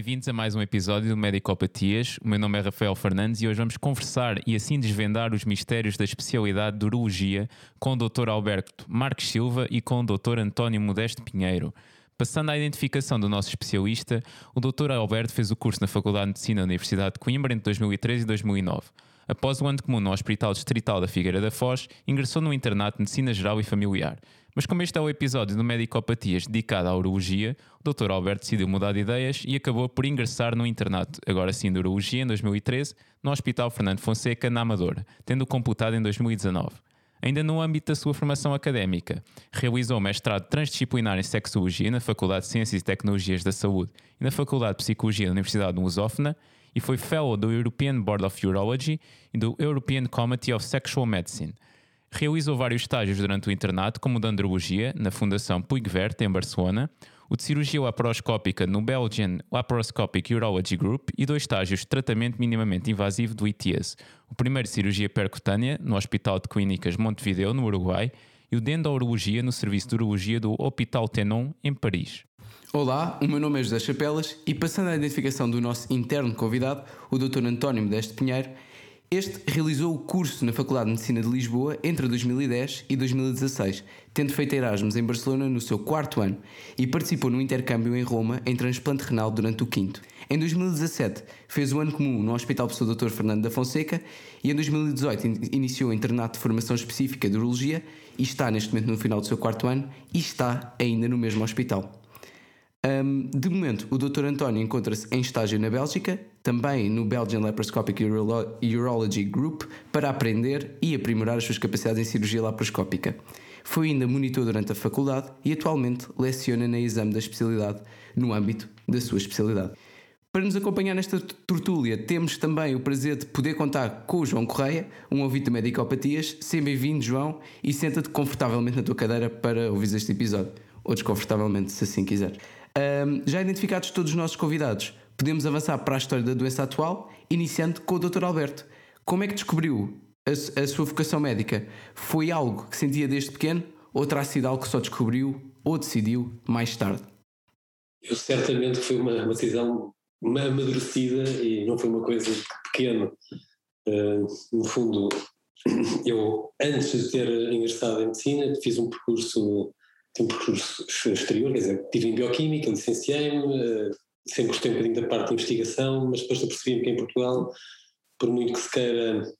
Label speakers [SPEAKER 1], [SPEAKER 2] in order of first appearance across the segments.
[SPEAKER 1] Bem-vindos a mais um episódio do Medicopatias. O meu nome é Rafael Fernandes e hoje vamos conversar e assim desvendar os mistérios da especialidade de urologia com o Dr. Alberto Marques Silva e com o Dr. António Modesto Pinheiro. Passando à identificação do nosso especialista, o Dr. Alberto fez o curso na Faculdade de Medicina da Universidade de Coimbra entre 2013 e 2009. Após o ano comum no Hospital Distrital da Figueira da Foz, ingressou no Internato de Medicina Geral e Familiar. Mas como este é o episódio do Medicopatias dedicado à urologia, o Dr. Alberto decidiu mudar de ideias e acabou por ingressar no internato, agora sim de urologia, em 2013, no Hospital Fernando Fonseca, na Amadora, tendo computado em 2019. Ainda no âmbito da sua formação académica, realizou mestrado transdisciplinar em Sexologia na Faculdade de Ciências e Tecnologias da Saúde e na Faculdade de Psicologia da Universidade de Lusófona e foi Fellow do European Board of Urology e do European Committee of Sexual Medicine – Realizou vários estágios durante o internato, como o de andrologia, na Fundação Puig Verte, em Barcelona, o de cirurgia laparoscópica no Belgian Laparoscopic Urology Group e dois estágios de tratamento minimamente invasivo do ITS. O primeiro de cirurgia percutânea, no Hospital de Clínicas Montevideo, no Uruguai, e o de endourologia no Serviço de Urologia do Hospital Tenon, em Paris.
[SPEAKER 2] Olá, o meu nome é José Chapelas e passando à identificação do nosso interno convidado, o Dr. António Modesto Pinheiro, este realizou o curso na Faculdade de Medicina de Lisboa entre 2010 e 2016, tendo feito Erasmus em Barcelona no seu quarto ano e participou no intercâmbio em Roma em transplante renal durante o quinto. Em 2017 fez o ano comum no Hospital Professor Dr. Fernando da Fonseca e em 2018 iniciou o internato de formação específica de urologia e está neste momento no final do seu quarto ano e está ainda no mesmo hospital. Um, de momento, o Dr. António encontra-se em estágio na Bélgica, também no Belgian Laparoscopic Urolo Urology Group, para aprender e aprimorar as suas capacidades em cirurgia laparoscópica. Foi ainda monitor durante a faculdade e atualmente leciona na exame da especialidade no âmbito da sua especialidade. Para nos acompanhar nesta tertúlia, temos também o prazer de poder contar com o João Correia, um ouvinte de Medicopatias. Seja bem-vindo, João, e senta-te confortavelmente na tua cadeira para ouvir este episódio. Ou desconfortavelmente, se assim quiser. Um, já identificados todos os nossos convidados, podemos avançar para a história da doença atual, iniciando com o Dr. Alberto. Como é que descobriu a, a sua vocação médica? Foi algo que sentia desde pequeno ou terá sido algo que só descobriu ou decidiu mais tarde?
[SPEAKER 3] Eu certamente foi uma, uma decisão amadurecida e não foi uma coisa de pequeno. Uh, no fundo, eu antes de ter ingressado em medicina fiz um percurso um percurso exterior, quer dizer, estive em Bioquímica, licenciei-me, eh, sempre gostei um bocadinho da parte de investigação, mas depois percebi-me que em Portugal, por muito que se queira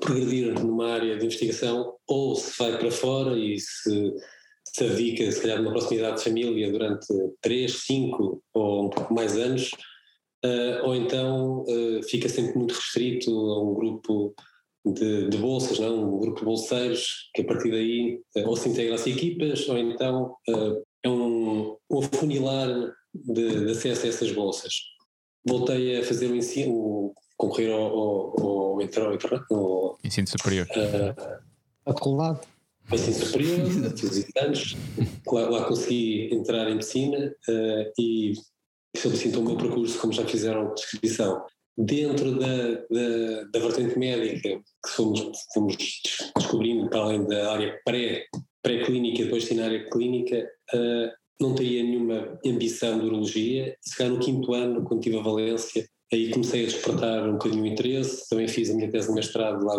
[SPEAKER 3] progredir numa área de investigação, ou se vai para fora e se, se dedica, se calhar, numa proximidade de família durante 3, 5 ou um pouco mais anos, uh, ou então uh, fica sempre muito restrito a um grupo de, de, bolsas, não? um grupo de bolseiros que a partir daí uh, ou se integra às equipas ou então uh, é um, um afunilar de, de, acesso a essas bolsas. Voltei a fazer o ensino, concorrer ao, ao, ao,
[SPEAKER 1] ao ensino superior. Uh,
[SPEAKER 4] Faculdade.
[SPEAKER 3] Ensino superior, fiz anos, lá, lá, consegui entrar em medicina uh, e estabeleci então o meu percurso, como já fizeram descrição dentro da, da, da vertente médica que fomos, fomos descobrindo, para além da área pré, pré-clínica e depois sim na área clínica, uh, não teria nenhuma ambição de urologia. E se calhar no quinto ano, quando tive a Valência, aí comecei a despertar um bocadinho o interesse. Também fiz a minha tese de mestrado lá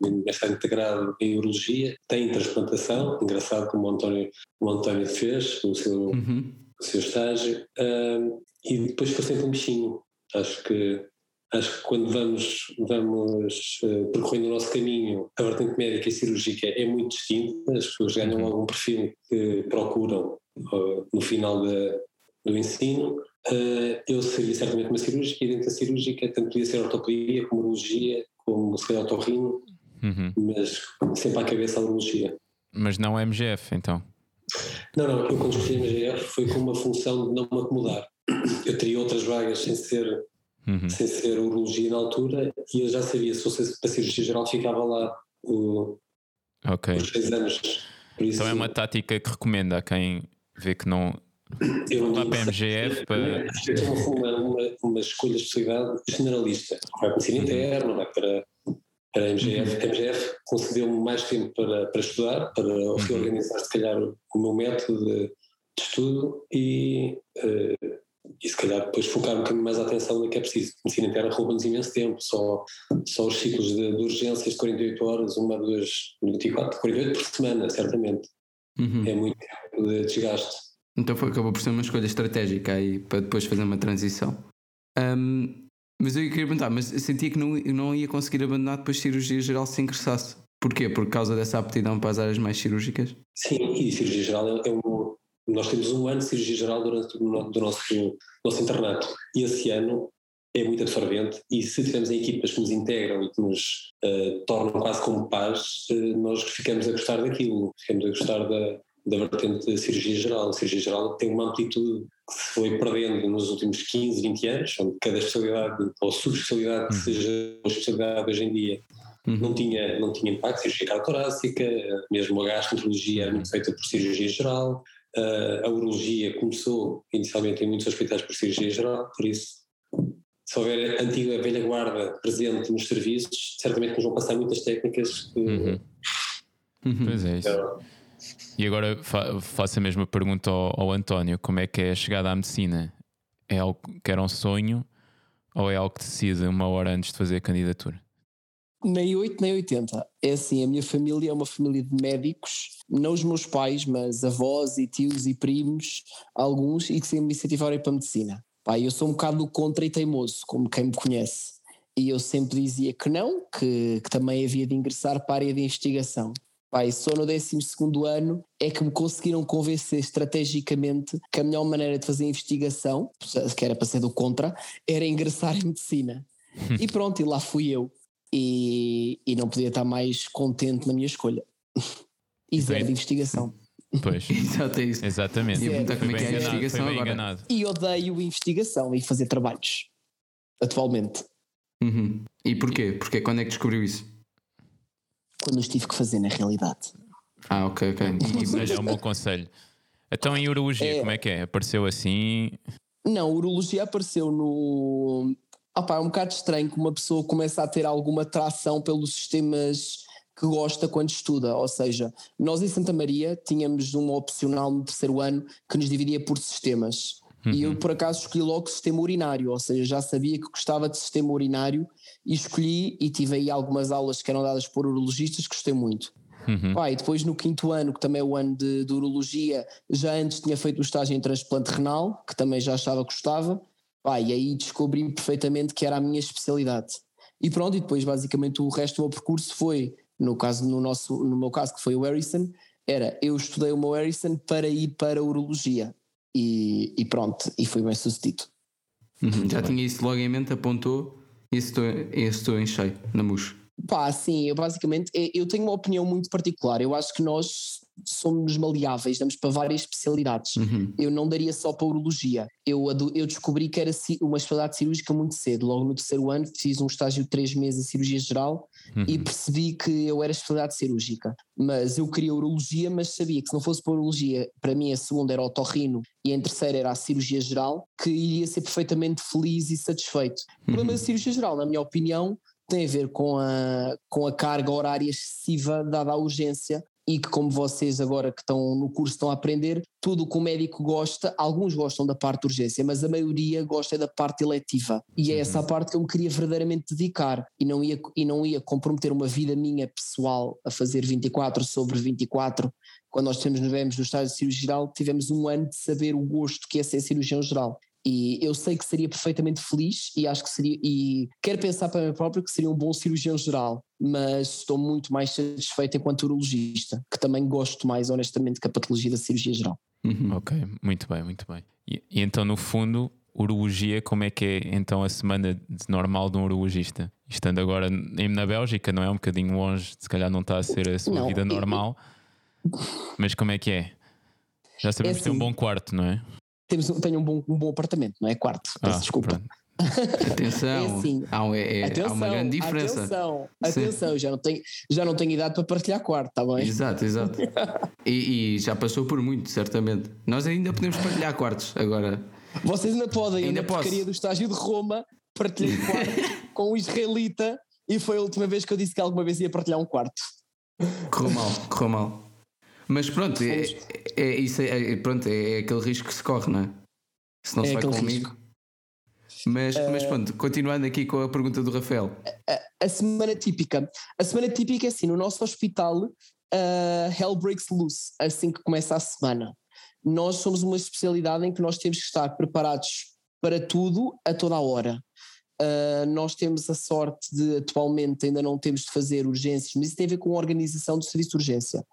[SPEAKER 3] de mestrado integrado em urologia, tem transplantação, engraçado como o António, o António fez, o seu, uhum. o seu estágio. Uh, e depois foi sempre um bichinho. Acho que Acho que quando vamos, vamos uh, percorrendo o nosso caminho, a vertente médica e cirúrgica é muito distinta, as pessoas ganham logo um perfil que procuram uh, no final do ensino. Uh, eu seria certamente uma cirúrgica e dentro da cirúrgica tanto podia ser ortopedia como urologia, como se calhar otorrino, uhum. mas sempre à cabeça a urologia.
[SPEAKER 1] Mas não MGF então?
[SPEAKER 3] Não, não, eu quando escolhi MGF foi com uma função de não me acomodar. Eu teria outras vagas sem ser uhum. sem ser urologia na altura, e eu já sabia, se fosse para cirurgia geral, ficava lá o,
[SPEAKER 1] okay.
[SPEAKER 3] os seis anos.
[SPEAKER 1] Isso, então é uma tática que recomenda a quem vê que não.
[SPEAKER 3] Eu
[SPEAKER 1] não para a MGF para.
[SPEAKER 3] É uma, uma, uma escolha de especialidade generalista. Vai para medicina interna, vai para, para a MGF. Uhum. A MGF concedeu-me mais tempo para, para estudar, para uhum. reorganizar, se calhar, o meu método de, de estudo e uh, e se calhar depois focar um bocadinho mais a atenção no que é preciso. Medicina interna rouba-nos imenso tempo, só, só os ciclos de, de, urgências de 48 horas, uma, duas, 24, 48 por semana, certamente. Uhum. É muito tempo de desgaste.
[SPEAKER 2] Então foi, acabou por ser uma escolha estratégica aí para depois fazer uma transição. Um, mas eu queria perguntar, mas sentia que não, não ia conseguir abandonar depois de cirurgia geral se ingressasse. Porquê? Por causa dessa aptidão para as áreas mais cirúrgicas?
[SPEAKER 3] Sim, e cirurgia geral é, é um, nós temos um ano de cirurgia geral durante o do nosso, nosso internato e esse ano é muito absorvente e se tivermos em equipas que nos integram e que nos uh, tornam quase como pais, uh, nós ficamos a gostar daquilo, ficamos a gostar da, da vertente da cirurgia geral. A cirurgia geral tem uma amplitude que se foi perdendo nos últimos 15, 20 anos, onde cada especialidade ou subespecialidade que uhum. seja uma especialidade hoje em dia uhum. não, tinha, não tinha impacto, cirurgia torácica, mesmo a gastroenterologia era muito feita por cirurgia geral, a urologia começou inicialmente em muitos hospitais por cirurgia geral, por isso, se houver a antiga velha guarda presente nos serviços, certamente nos vão passar muitas técnicas que. Uhum.
[SPEAKER 1] Uhum. Pois é isso. Então, e agora fa faço a mesma pergunta ao, ao, António: como é que é a chegada à medicina? É algo que era um sonho ou é algo que decide uma hora antes de fazer a candidatura?
[SPEAKER 4] Nem 8 nem 80. É assim, a minha família é uma família de médicos, não os meus pais, mas avós e tios e primos, alguns, e que sempre me incentivaram para a medicina. Pá, eu sou um bocado contra e teimoso, como quem me conhece. E eu sempre dizia que não, que, que também havia de ingressar para a área de investigação. Pai, só no 12 ano é que me conseguiram convencer estrategicamente que a melhor maneira de fazer investigação, que era para ser do contra, era ingressar em medicina. e pronto, e lá fui eu e, e não podia estar mais contente na minha escolha. e zero de investigação.
[SPEAKER 1] Pois.
[SPEAKER 2] Exato, é isso.
[SPEAKER 1] Exatamente.
[SPEAKER 2] E perguntar como é que é a investigação agora. Enganado.
[SPEAKER 4] E odeio investigação e fazer trabalhos. Atualmente.
[SPEAKER 2] Uhum. E porquê? Porque quando é que descobriu isso?
[SPEAKER 4] Quando eu tive que fazer na realidade.
[SPEAKER 2] Ah, ok, ok.
[SPEAKER 1] E, é um bom conselho. Então em urologia, é... como é que é? Apareceu assim?
[SPEAKER 4] Não, urologia apareceu no, Opa, é um bocado estranho que uma pessoa comece a ter alguma atração pelos sistemas que gosta quando estuda. Ou seja, nós em Santa Maria tínhamos uma opcional no terceiro ano que nos dividia por sistemas. Uhum. E eu, uhum. por acaso, escolhi logo sistema urinário, ou seja, já sabia que gostava de sistema urinário e escolhi e tive aí algumas aulas que eram dadas por urologistas que gostei muito. Uhum. Pá, e depois no quinto ano, que também é o ano de, de urologia, já antes tinha feito o estágio em transplante renal, que também já achava que gostava, Pá, e aí descobri perfeitamente que era a minha especialidade. E pronto, e depois basicamente o resto do meu percurso foi, no caso no, nosso, no meu caso que foi o Harrison, era eu estudei o meu Harrison para ir para a urologia e, e pronto, e fui bem sucedido.
[SPEAKER 2] Uhum, já tinha isso logo em mente, apontou e estou em cheio, na mousse.
[SPEAKER 4] Pá, sim, eu basicamente eu tenho uma opinião muito particular. Eu acho que nós somos maleáveis, damos para várias especialidades. Uhum. Eu não daria só para urologia. Eu, eu descobri que era uma especialidade cirúrgica muito cedo. Logo no terceiro ano fiz um estágio de três meses em cirurgia geral uhum. e percebi que eu era especialidade cirúrgica. Mas eu queria urologia, mas sabia que se não fosse para urologia, para mim a segunda era otorrino e a terceira era a cirurgia geral, que iria ser perfeitamente feliz e satisfeito. Uhum. O problema da cirurgia geral, na minha opinião, tem a ver com a, com a carga horária excessiva dada à urgência e que, como vocês agora que estão no curso estão a aprender, tudo o que o médico gosta, alguns gostam da parte de urgência, mas a maioria gosta da parte eletiva. E é uhum. essa a parte que eu me queria verdadeiramente dedicar e não, ia, e não ia comprometer uma vida minha pessoal a fazer 24 sobre 24. Quando nós temos, vemos no estágio de cirurgia geral, tivemos um ano de saber o gosto que é ser cirurgião geral. E eu sei que seria perfeitamente feliz e acho que seria, e quero pensar para mim próprio que seria um bom cirurgião geral, mas estou muito mais satisfeito enquanto urologista, que também gosto mais honestamente que a patologia da cirurgia geral.
[SPEAKER 1] Uhum. Ok, muito bem, muito bem. E, e, então, no fundo, urologia, como é que é então a semana normal de um urologista? Estando agora na Bélgica, não é um bocadinho longe, se calhar não está a ser a sua não, vida normal, mas como é que é? Já sabemos é assim, ter um bom quarto, não é?
[SPEAKER 4] Temos, tenho um bom, um bom apartamento, não é? Quarto, peço ah, desculpa.
[SPEAKER 2] Atenção, é assim, há, é, atenção, há uma grande diferença.
[SPEAKER 4] Atenção, atenção, já não, tenho, já não tenho idade para partilhar quarto, está bem?
[SPEAKER 2] Exato, exato. e, e, já passou por muito, certamente. Nós ainda podemos partilhar quartos agora.
[SPEAKER 4] Vocês ainda podem, ainda na porcaria do estágio de Roma, partilhar quarto com um israelita e foi a última vez que eu disse que alguma vez ia partilhar um quarto.
[SPEAKER 2] Correu mal, correu mal. Mas pronto, é, é, isso é, pronto, é aquele risco que se corre, não é? se não é se vai comigo. Risco. Mas, mas pronto, continuando aqui com a pergunta do Rafael.
[SPEAKER 4] A, a, semana típica. A semana típica é assim: no nosso hospital, uh, hell breaks loose assim que começa a semana. Nós somos uma especialidade em que nós temos que estar preparados para tudo a toda a hora. Uh, nós temos a sorte de atualmente ainda não temos de fazer urgências, mas isso tem a ver com a organização do serviço de urgência.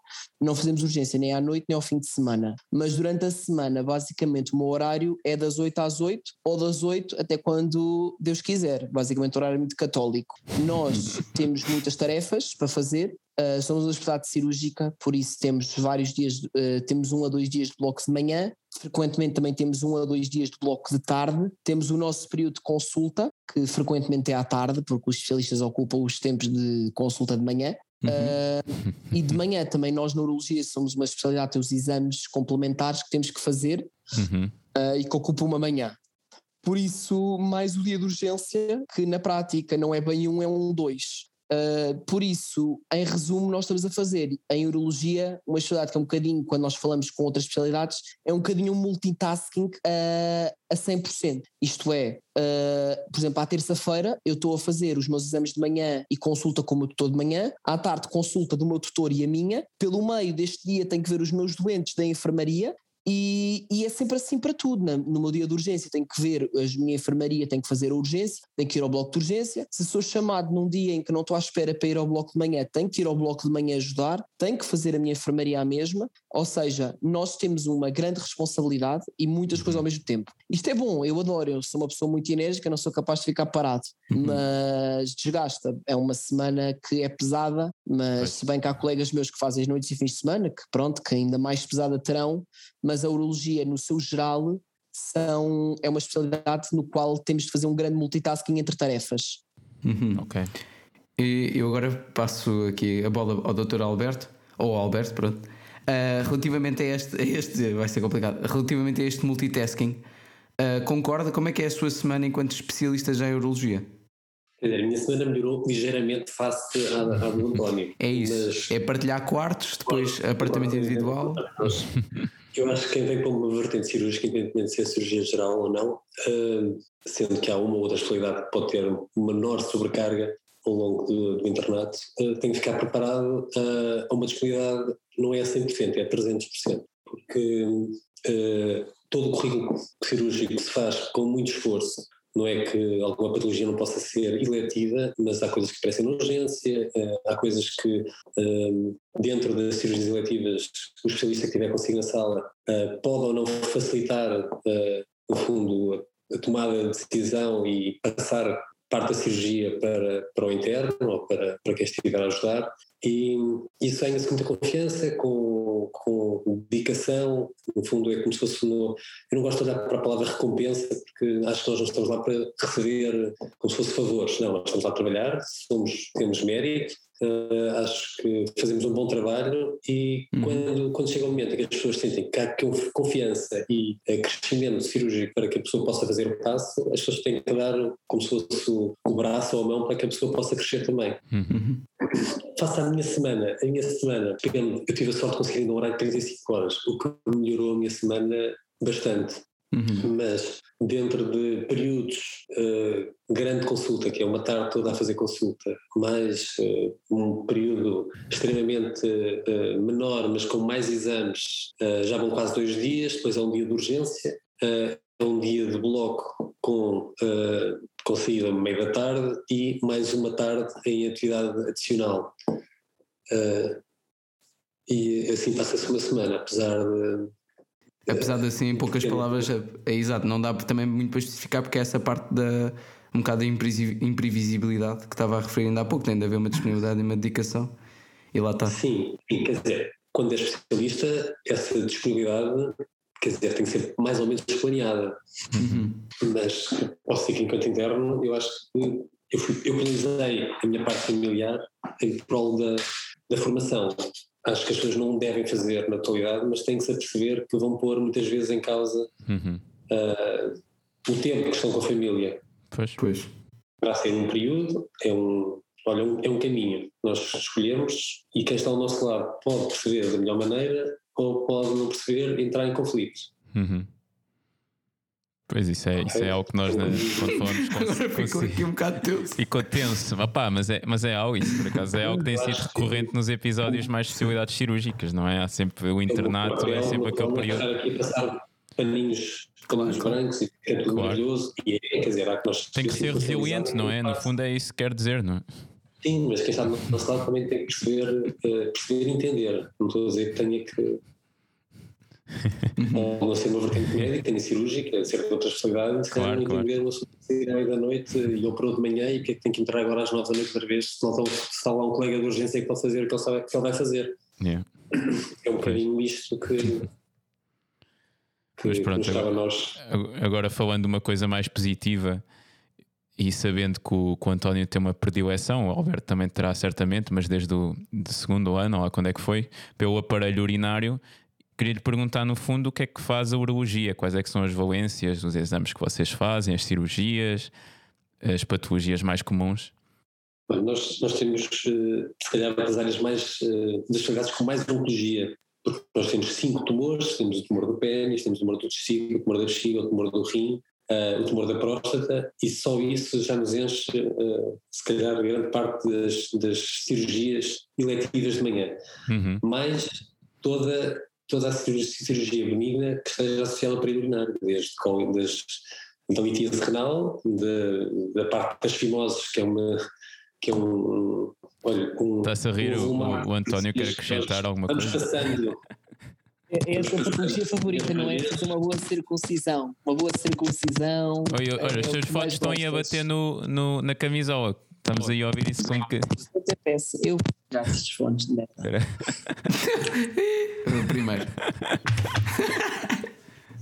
[SPEAKER 4] Não fazemos urgência nem à noite nem ao fim de semana, mas durante a semana, basicamente, o meu horário é das 8 às 8 ou das 8 até quando Deus quiser. Basicamente, horário muito católico. Nós temos muitas tarefas para fazer, Uh, somos uma especialidade cirúrgica, por isso temos vários dias, uh, temos um a dois dias de bloco de manhã, frequentemente também temos um a dois dias de bloco de tarde, temos o nosso período de consulta, que frequentemente é à tarde, porque os especialistas ocupam os tempos de consulta de manhã. Uhum. Uh, e de manhã também nós, neurologia, somos uma especialidade, temos exames complementares que temos que fazer uhum. e que ocupam uma manhã. Por isso, mais o dia de urgência, que na prática não é bem um, é um dois. Uh, por isso, em resumo, nós estamos a fazer em urologia uma especialidade que é um bocadinho, quando nós falamos com outras especialidades, é um bocadinho um multitasking uh, a 100%. Isto é, uh, por exemplo, à terça-feira eu estou a fazer os meus exames de manhã e consulta com o meu tutor de manhã, à tarde consulta do meu tutor e a minha, pelo meio deste dia tenho que ver os meus doentes da enfermaria e, e, é sempre assim para tudo. Né? No meu dia de urgência tenho que ver, a minha enfermaria tem que fazer a urgência, tenho que ir ao bloco de urgência. Se sou chamado num dia em que não estou à espera para ir ao bloco de manhã, tenho que ir ao bloco de manhã ajudar, tenho que fazer a minha enfermaria à mesma. Ou seja, nós temos uma grande responsabilidade e muitas coisas ao mesmo tempo. Isto é bom, eu adoro, eu sou uma pessoa muito enérgica, não sou capaz de ficar parado, uhum. mas desgasta. É uma semana que é pesada, mas se bem que há colegas meus que fazem as noites e fins de semana, que pronto, que ainda mais pesada terão, mas a urologia no seu geral são, é uma especialidade no qual temos de fazer um grande multitasking entre tarefas.
[SPEAKER 2] Uhum. Ok. E eu agora passo aqui a bola ao Dr. Alberto, ou ao Alberto, pronto. Uh, relativamente a este, a este, vai ser complicado, relativamente a este multitasking, uh, concorda? Como é que é a sua semana enquanto especialista já em urologia?
[SPEAKER 3] Quer dizer, a minha semana melhorou ligeiramente face à, à do António.
[SPEAKER 2] É isso, mas... é partilhar quartos, depois claro, apartamento claro, individual.
[SPEAKER 3] Eu acho que quem vem para uma vertente cirúrgica, independentemente de ser cirurgia geral ou não, uh, sendo que há uma ou outra especialidade que pode ter menor sobrecarga ao longo do, do internato, uh, tem que ficar preparado a uma disponibilidade, não é a 100%, é a 300%, porque todo o currículo cirúrgico se faz com muito esforço, não é que alguma patologia não possa ser eletiva, mas há coisas que parecem urgência, eh, há coisas que ehm, dentro das cirurgias eletivas o especialista que estiver consigo na sala eh, pode ou não facilitar, eh, no fundo, a tomada de decisão e passar parte da cirurgia para, para o interno ou para, para quem estiver a ajudar. E isso ganha-se muita confiança, com, com dedicação, no fundo é como se fosse, eu não gosto de olhar para a palavra recompensa, porque acho que nós não estamos lá para receber como se fosse favores, não, nós estamos lá a trabalhar, somos, temos mérito, uh, acho que fazemos um bom trabalho e uhum. quando, quando chega o momento em que as pessoas sentem que há confiança e crescimento cirúrgico para que a pessoa possa fazer o passo, as pessoas têm que dar como se fosse o, braço ou a mão para que a pessoa possa crescer também. Uhum. Faça a minha semana, a minha semana, eu tive a sorte de conseguir um horário de 35 horas, o que melhorou a minha semana bastante. Uhum. Mas dentro de períodos uh, grande consulta, que é uma tarde toda a fazer consulta, mais uh, um período extremamente uh, menor, mas com mais exames, já vão quase dois dias, depois é um dia de urgência, é um dia de bloco com, com saída meio da tarde e mais uma tarde em atividade adicional. e assim passa-se uma semana, apesar de
[SPEAKER 2] Apesar de assim, em poucas palavras, é, é, exato, não dá também muito para justificar, porque é essa parte da um bocado da imprevisibilidade que estava a referir ainda há pouco, tem de haver uma disponibilidade e uma dedicação, e lá está.
[SPEAKER 3] Sim, quer dizer, quando és especialista, essa disponibilidade quer dizer, tem que ser mais ou menos planeada. Uhum. Mas posso dizer que enquanto interno, eu acho que eu, fui, eu priorizei a minha parte familiar em prol da, da formação acho que as pessoas não devem fazer na atualidade, mas têm que se aperceber que vão pôr muitas vezes em causa uhum. uh, o tempo que estão com a família.
[SPEAKER 2] Pois. pois.
[SPEAKER 3] Para ser um período, é um, olha, é um caminho. Nós escolhemos e quem está ao nosso lado pode perceber da melhor maneira ou pode não perceber entrar em conflito. Uhum.
[SPEAKER 1] Pois isso é, isso é algo que nós, quando falamos
[SPEAKER 2] ficou aqui um bocado tenso.
[SPEAKER 1] Ficou tenso, Epá, mas, é, mas é algo, isso por acaso é algo que tem sido recorrente nos episódios mais especialidades cirúrgicas, não é? Há sempre o internato, é sempre aquele período.
[SPEAKER 3] aqui a passar paninhos, paninhos brancos e é tudo
[SPEAKER 1] Claro.
[SPEAKER 3] maravilhoso. E é, quer dizer, há que nós
[SPEAKER 1] Tem que ser resiliente, não é? No fundo é isso que quer dizer, não é?
[SPEAKER 3] Sim, mas quem está do nosso lado também tem que perceber, eh, perceber e entender. Não estou a dizer que tenha que. Não ser uma vertente médica, nem cirúrgica, ser de outra especialidade, se calhar
[SPEAKER 1] Claro,
[SPEAKER 3] não entender o assunto de da noite e operou de manhã e o que é que tem que entrar agora às nove da noite outra vez, se não está lá um colega de urgência que pode fazer o que ele sabe que ele vai fazer.
[SPEAKER 1] Yeah.
[SPEAKER 3] É um bocadinho isto que.
[SPEAKER 1] Mas pronto,
[SPEAKER 3] nos cabe a nós.
[SPEAKER 1] Agora falando de uma coisa mais positiva e sabendo que o, que o António tem uma predileção, o Alberto também terá certamente, mas desde o do segundo ano, ou lá quando é que foi, pelo aparelho urinário, queria lhe perguntar no fundo o que é que faz a urologia, quais é que são as valências, os exames que vocês fazem, as cirurgias, as patologias mais comuns.
[SPEAKER 3] Bem, Nós, nós temos, eh, se calhar, das áreas mais. eh, das especialidades com mais oncologia, porque nós temos cinco tumores: temos o tumor do pênis, temos o tumor do testículo, o tumor da bexiga, o tumor do rim, eh, o tumor da próstata, e só isso já nos enche, se calhar, grande parte das, das cirurgias eletivas de manhã.
[SPEAKER 1] Uhum.
[SPEAKER 3] mais toda, toda a cirurgia, cirurgia benigna que esteja associada ao período urinário, desde com, das, da litíase renal, de- da parte das fimoses, que é uma que é um olha, um,
[SPEAKER 1] Está-se a rir,
[SPEAKER 3] um
[SPEAKER 1] o- o António quer acrescentar alguma
[SPEAKER 3] vamos
[SPEAKER 1] coisa?
[SPEAKER 3] passando
[SPEAKER 4] É, é a tua patologia favorita, não é? Fazer uma boa circuncisão. Uma boa circuncisão.
[SPEAKER 1] Olha, olha,
[SPEAKER 4] é
[SPEAKER 1] as
[SPEAKER 4] o
[SPEAKER 1] suas
[SPEAKER 4] que
[SPEAKER 1] fotos estão aí a bater no, no- na camisola. Estamos aí a ouvir isso com que.
[SPEAKER 4] Eu já estes fones de merda.
[SPEAKER 2] Primeiro.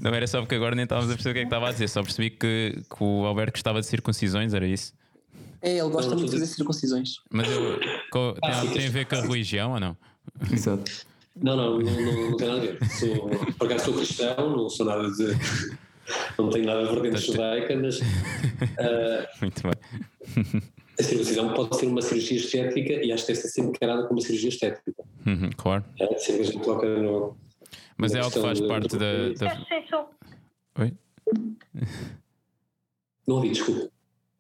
[SPEAKER 1] Não era só porque agora nem estávamos a perceber o que é que estava a dizer, só percebi que, que o Alberto gostava de circuncisões, era isso.
[SPEAKER 4] É, ele gosta muito de fazer circuncisões.
[SPEAKER 1] Mas eu- co-
[SPEAKER 3] Ah,
[SPEAKER 1] tem,
[SPEAKER 3] sim,
[SPEAKER 1] tem a ver com a religião ou não?
[SPEAKER 2] Exato.
[SPEAKER 3] não, não, não, não, não tem nada a ver sou, por acaso sou cristão não sou nada de não tenho nada de vertente judaica mas ah,
[SPEAKER 1] Muito bem.
[SPEAKER 3] A cirurgião pode ser uma cirurgia estética e acho que deve ser sempre encarada como uma cirurgia estética
[SPEAKER 1] Uhum, claro.
[SPEAKER 3] é, sempre a gente coloca no,
[SPEAKER 1] Mas é algo que faz
[SPEAKER 3] de-
[SPEAKER 1] parte
[SPEAKER 3] do-
[SPEAKER 1] da. da... Oi?
[SPEAKER 3] Não ouvi, desculpa.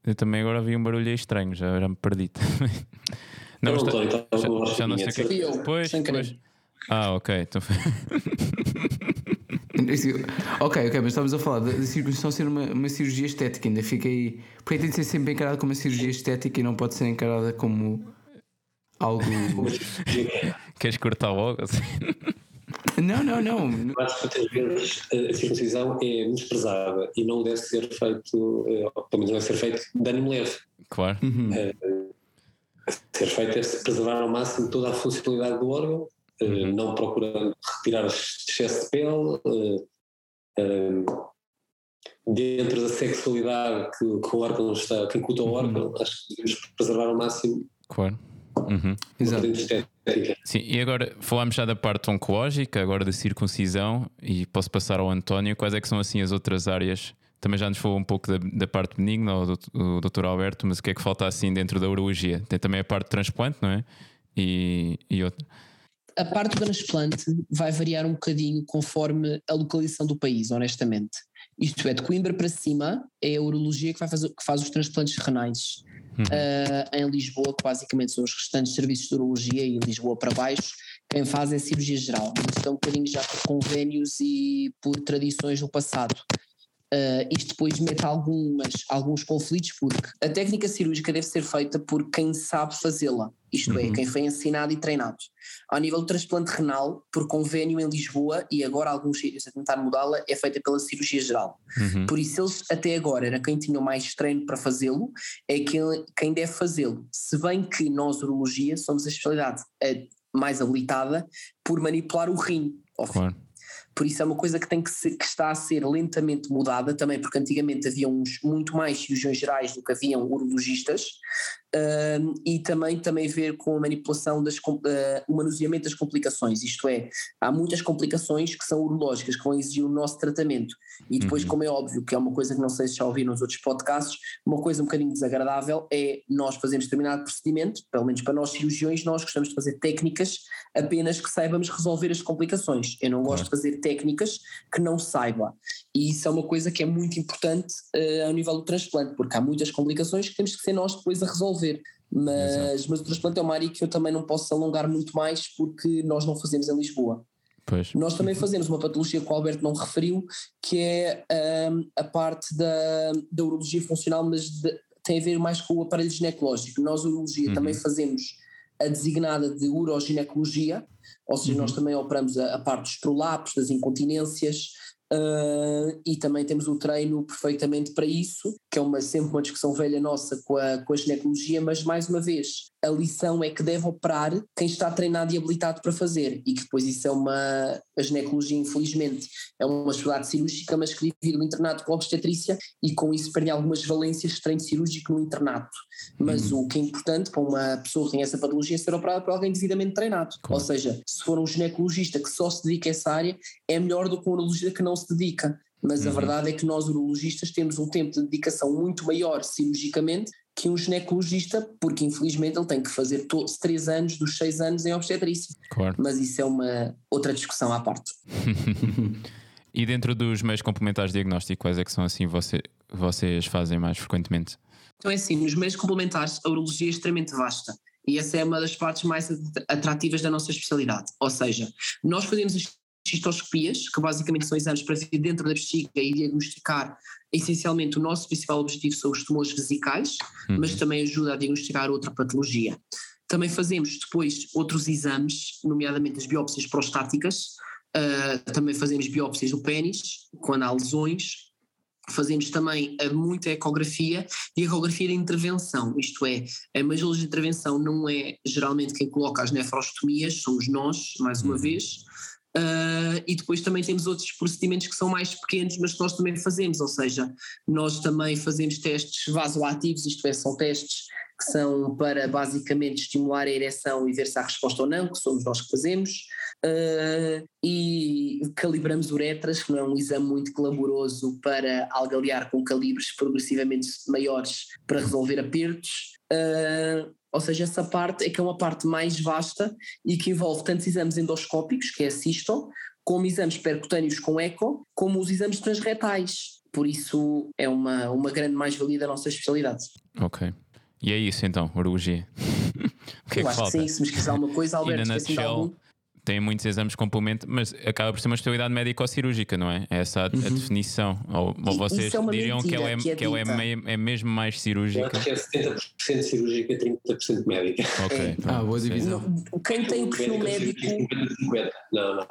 [SPEAKER 1] Eu também agora vi um barulho aí estranho, já, já me perdi também.
[SPEAKER 3] Não,
[SPEAKER 1] tá-
[SPEAKER 3] António, estava
[SPEAKER 1] já, já não sei o que é que.
[SPEAKER 4] Fui eu,
[SPEAKER 1] Pois,
[SPEAKER 4] sem querer.
[SPEAKER 1] pois. Ah, ok. Então...
[SPEAKER 2] Ok, ok, mas estamos a falar da, da circuncisão ser uma, uma cirurgia estética, ainda fica aí. Porque tem de ser sempre encarada como uma cirurgia estética e não pode ser encarada como algo.
[SPEAKER 1] Queres cortar logo? Assim?
[SPEAKER 2] Não, não, não.
[SPEAKER 3] Acho que muitas vezes a circuncisão é desprezada e não deve ser feito, eh, ou pelo menos não deve ser feito de ânimo leve.
[SPEAKER 1] Claro.
[SPEAKER 3] Ser feito é preservar ao máximo toda a funcionalidade do órgão,
[SPEAKER 1] Uhum.
[SPEAKER 3] não procurando retirar excesso de pele, eh, eh, dentro da sexualidade que, que o órgão está, que incuta o órgão, acho que devemos preservar ao máximo
[SPEAKER 1] Claro. Uhum.
[SPEAKER 2] Exato.
[SPEAKER 1] Sim, e agora falámos já da parte oncológica, agora da circuncisão, e posso passar ao António. Quais é que são assim as outras áreas? Também já nos falou um pouco da, da parte benigna, o doutor Alberto, mas o que é que falta assim dentro da urologia? Tem também a parte de transplante, não é? E, e outra.
[SPEAKER 4] A parte do transplante vai variar um bocadinho conforme a localização do país, honestamente. Isto é, de Coimbra para cima é a urologia que, vai fazer, que faz os transplantes renais. Ah, em Lisboa, que basicamente são os restantes serviços de urologia, e Lisboa para baixo, quem faz é cirurgia geral. Isto é um bocadinho já por convénios e por tradições no passado. Uh, isto depois mete algumas, alguns conflitos, porque a técnica cirúrgica deve ser feita por quem sabe fazê-la, isto é, quem foi ensinado e treinado. Ao nível do transplante renal, por convênio em Lisboa, e agora alguns sítios a tentar mudá-la, é feita pela cirurgia geral.
[SPEAKER 1] Uhum.
[SPEAKER 4] Por isso, eles até agora era quem tinha mais treino para fazê-lo, é quem, quem deve fazê-lo. Se bem que nós, urologia, somos a especialidade eh, mais habilitada por manipular o rim. ao fim. Por isso é uma coisa que, tem que, ser, que está a ser lentamente mudada também, porque antigamente havia uns, muito mais cirurgiões gerais do que haviam urologistas, e também, também ver com a manipulação das uh, o manuseamento das complicações, isto é, há muitas complicações que são urológicas, que vão exigir o nosso tratamento, e depois,
[SPEAKER 1] Uhum.
[SPEAKER 4] como é óbvio, que é uma coisa que não sei se já ouviram nos outros podcasts, uma coisa um bocadinho desagradável é nós fazermos determinado procedimento, pelo menos para nós cirurgiões, nós gostamos de fazer técnicas apenas que saibamos resolver as complicações. Eu não gosto de fazer técnicas que não saiba. E isso é uma coisa que é muito importante uh, ao nível do transplante, porque há muitas complicações que temos que ser nós depois a resolver. Mas, mas o transplante é uma área que eu também não posso alongar muito mais porque nós não fazemos em Lisboa.
[SPEAKER 1] Pois.
[SPEAKER 4] Nós também fazemos uma patologia que o Alberto não referiu, que é um, a parte da, da urologia funcional, mas de, tem a ver mais com o aparelho ginecológico. Nós, urologia, uhum. também fazemos a designada de uroginecologia, ou seja, uhum. nós também operamos a, a parte dos prolapsos, das incontinências, Uh, e também temos o treino perfeitamente para isso, que é uma, sempre uma discussão velha nossa com a, com a ginecologia, mas mais uma vez, a lição é que deve operar quem está treinado e habilitado para fazer, e que depois isso é uma. A ginecologia, infelizmente, é uma especialidade cirúrgica, mas que divide o internato com a obstetrícia e com isso perde algumas valências de treino cirúrgico no internato. Mas uhum. o que é importante para uma pessoa que tem essa patologia é ser operada por alguém devidamente treinado. Claro. Ou seja, se for um ginecologista que só se dedica a essa área, é melhor do que um urologista que não se dedica. Mas uhum. a verdade é que nós, urologistas, temos um tempo de dedicação muito maior cirurgicamente que um ginecologista, porque infelizmente ele tem que fazer todos três anos dos seis anos em obstetrícia.
[SPEAKER 1] Claro.
[SPEAKER 4] Mas isso é uma outra discussão à parte.
[SPEAKER 1] e dentro dos meios complementares de diagnóstico, quais é que são assim você, vocês fazem mais frequentemente?
[SPEAKER 4] Então é assim, nos meios complementares a urologia é extremamente vasta. E essa é uma das partes mais atrativas da nossa especialidade. Ou seja, nós fazemos as cistoscopias, que basicamente são exames para ver dentro da bexiga e diagnosticar essencialmente o nosso principal objetivo são os tumores vesicais, uhum. mas também ajuda a diagnosticar outra patologia. Também fazemos depois outros exames, nomeadamente as biópsias prostáticas, uh, também fazemos biópsias do pênis, quando há lesões, fazemos também muita ecografia e ecografia de intervenção, isto é, a hemangiologia de intervenção não é geralmente quem coloca as nefrostomias, somos nós, mais uma uhum. vez, Uh, e depois também temos outros procedimentos que são mais pequenos, mas que nós também fazemos, ou seja, nós também fazemos testes vasoativos, isto é, são testes que são para basicamente estimular a ereção e ver se há resposta ou não, que somos nós que fazemos, uh, e calibramos uretras, que não é um exame muito clamoroso para algalear com calibres progressivamente maiores para resolver apertos. Uh, ou seja, essa parte é que é uma parte mais vasta e que envolve tantos exames endoscópicos, que é a cisto, como exames percutâneos com eco, como os exames transretais. Por isso é uma, uma grande mais-valia da nossa especialidade.
[SPEAKER 1] Ok. E é isso então, urologia.
[SPEAKER 4] o que é Eu que acho falta? que sim, se me esquecer alguma coisa, Alberto,
[SPEAKER 1] esqueci de algum tem muitos exames complemento, mas acaba por ser uma especialidade médico-cirúrgica, não é? Essa é a, uhum. a definição. Ou, ou vocês é diriam que ela, é, que, é, que ela é, é, mesmo mais cirúrgica?
[SPEAKER 3] Eu acho que é 70% cirúrgica e 30% médica.
[SPEAKER 1] Ok. É.
[SPEAKER 2] Ah, boa divisão.
[SPEAKER 4] Quem tem o perfil médico.
[SPEAKER 3] Não, não.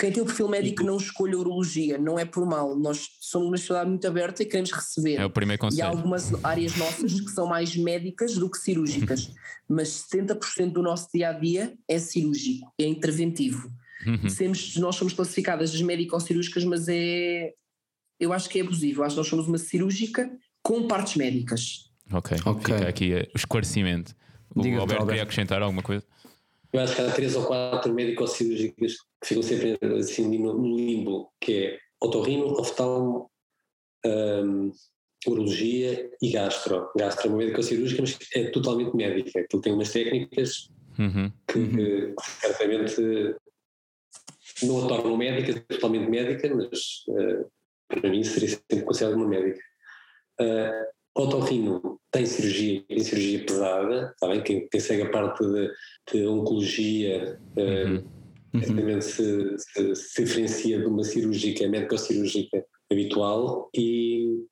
[SPEAKER 4] Quem tem o perfil médico não escolhe urologia, não é por mal. Nós somos uma especialidade muito aberta e queremos receber.
[SPEAKER 1] É o primeiro conselho.
[SPEAKER 4] E há algumas áreas nossas que são mais médicas do que cirúrgicas, mas 70% do nosso dia a dia é cirúrgico, é interventivo. Uhum. Semos, nós somos classificadas as médico-cirúrgicas, mas é. Eu acho que é abusivo. Eu acho que nós somos uma cirúrgica com partes médicas.
[SPEAKER 1] Ok, okay. fica aqui o esclarecimento. O Diga Alberto queria acrescentar alguma coisa?
[SPEAKER 3] Eu acho que há três ou quatro médico-cirúrgicas que ficam sempre assim no limbo, que é otorrino, oftalmo, um, urologia e gastro. Gastro é uma médico-cirúrgica, mas é totalmente médica. Aquilo tem umas técnicas uhum. que, uhum. certamente não a tornam médica, é totalmente médica, mas uh, para mim seria sempre considerada uma médica. Uh, otorrino tem cirurgia, tem cirurgia pesada, está bem? Quem, quem segue a parte de, de oncologia uh, uhum. uhum. Se, se, se, diferencia de uma cirúrgica, médico-cirúrgica habitual e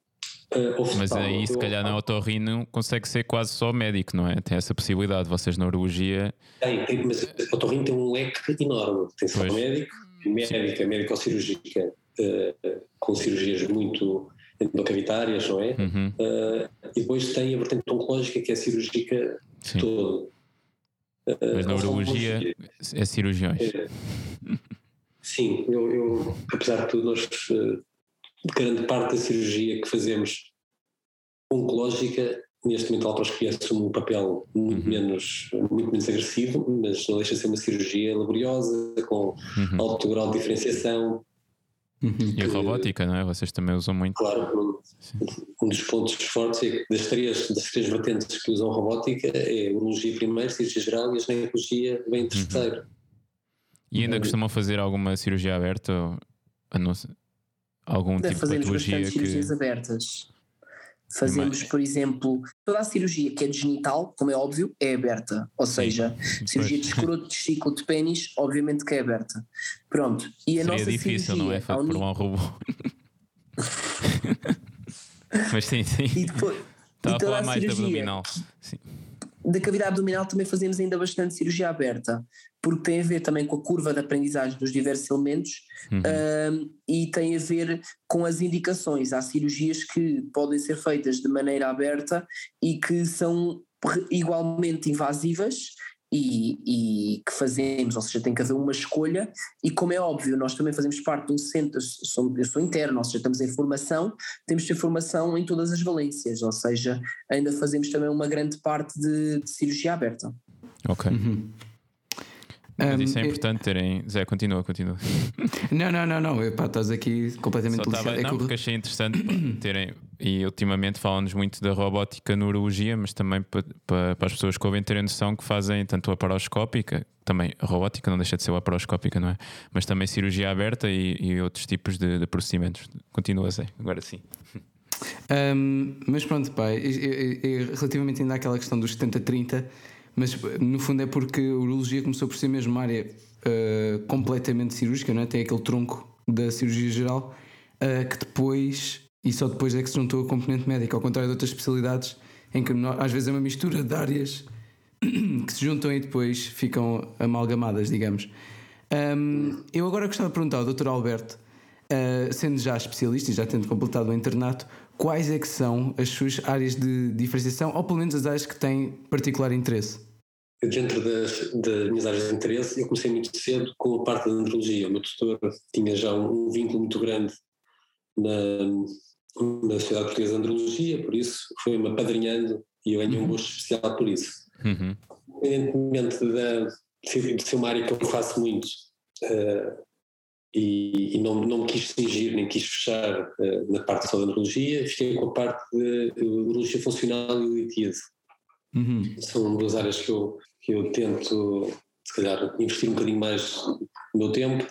[SPEAKER 1] Uh, Mas aí, se calhar, na otorrino consegue ser quase só médico, não é? Tem essa possibilidade. Vocês na urologia.
[SPEAKER 3] Tem, tem mas a otorrino tem um leque enorme. Tem só pois. médico, médica, médico-cirúrgica, uh, com cirurgias muito endocavitárias, não é? Uhum. Uh, e depois tem a vertente oncológica, que é cirúrgica Sim. todo.
[SPEAKER 1] Mas na urologia é cirurgiões. É,
[SPEAKER 3] sim, eu, eu, apesar de tudo, nós grande parte da cirurgia que fazemos oncológica, neste momento a laparoscopia assume um papel muito, uhum. menos, muito menos agressivo, mas não deixa de ser uma cirurgia laboriosa, com uhum. alto grau de diferenciação.
[SPEAKER 1] Uhum. E a robótica, não é? Vocês também usam muito.
[SPEAKER 3] Claro, um, um dos pontos fortes é que das três, das três vertentes que usam robótica é a urologia primeiro, cirurgia geral e a ginecologia vem em uhum. terceiro.
[SPEAKER 1] E ainda costumam fazer alguma cirurgia aberta? A não algum tipo
[SPEAKER 4] fazemos
[SPEAKER 1] de patologia
[SPEAKER 4] bastante cirurgias
[SPEAKER 1] que...
[SPEAKER 4] abertas. Fazemos,
[SPEAKER 1] Mas-
[SPEAKER 4] por exemplo, toda a cirurgia que é de genital, como é óbvio, é aberta. Ou seja, cirurgia de escroto, de testículo, de pênis, obviamente que é aberta. Pronto. E a
[SPEAKER 1] Seria
[SPEAKER 4] nossa
[SPEAKER 1] difícil,
[SPEAKER 4] cirurgia,
[SPEAKER 1] não é? Feito por um robô. Mas sim, sim.
[SPEAKER 4] E depois,
[SPEAKER 1] Estava a falar mais
[SPEAKER 4] cirurgia
[SPEAKER 1] abdominal. Sim.
[SPEAKER 4] Da cavidade abdominal também fazemos ainda bastante cirurgia aberta, porque tem a ver também com a curva de aprendizagem dos diversos elementos
[SPEAKER 1] Uhum.
[SPEAKER 4] um, e tem a ver com as indicações. Há cirurgias que podem ser feitas de maneira aberta e que são igualmente invasivas. E, e que fazemos, ou seja, tem que haver uma escolha, e como é óbvio, nós também fazemos parte de um centro, eu sou, eu sou interno, ou seja, estamos em formação, temos de ter formação em todas as valências, ou seja, ainda fazemos também uma grande parte de, de cirurgia aberta.
[SPEAKER 1] Ok. Mas isso é importante terem. Zé, continua, continua.
[SPEAKER 2] Não, não, não, não. Epá, estás aqui completamente
[SPEAKER 1] Só estava.
[SPEAKER 2] É
[SPEAKER 1] não,
[SPEAKER 2] que
[SPEAKER 1] porque achei interessante terem. E ultimamente falam-nos muito da robótica na urologia, mas também para, as pessoas que ouvem terem noção que fazem tanto a paroscópica, também a robótica não deixa de ser a paroscópica, não é? Mas também cirurgia aberta e, e outros tipos de, de procedimentos. Continua, Zé, agora sim.
[SPEAKER 2] Um, mas pronto, é relativamente ainda àquela questão dos 70-30, mas no fundo é porque a urologia começou por ser mesmo uma área uh, completamente cirúrgica, não é? tem aquele tronco da cirurgia geral uh, que depois, e só depois é que se juntou a componente médica, ao contrário de outras especialidades em que às vezes é uma mistura de áreas que se juntam e depois ficam amalgamadas, digamos. Um, eu agora gostava de perguntar ao Dr. Alberto, uh, sendo já especialista e já tendo completado o internato, quais é que são as suas áreas de diferenciação, ou pelo menos as áreas que têm particular interesse?
[SPEAKER 3] Dentro das, das minhas áreas de interesse, eu comecei muito cedo com a parte da andrologia. O meu tutor tinha já um, um vínculo muito grande na, na Sociedade Portuguesa de Andrologia, por isso foi-me apadrinhando e eu ganhei um gosto especial por isso.
[SPEAKER 1] Uhum.
[SPEAKER 3] Independentemente de de ser uma área que eu faço muito eh, e, e não, não me quis cingir nem quis fechar eh, na parte só da andrologia, fiquei com a parte de urologia funcional e litíase.
[SPEAKER 2] Uhum.
[SPEAKER 3] São duas áreas que eu, que eu tento, se calhar, investir um bocadinho mais do meu tempo.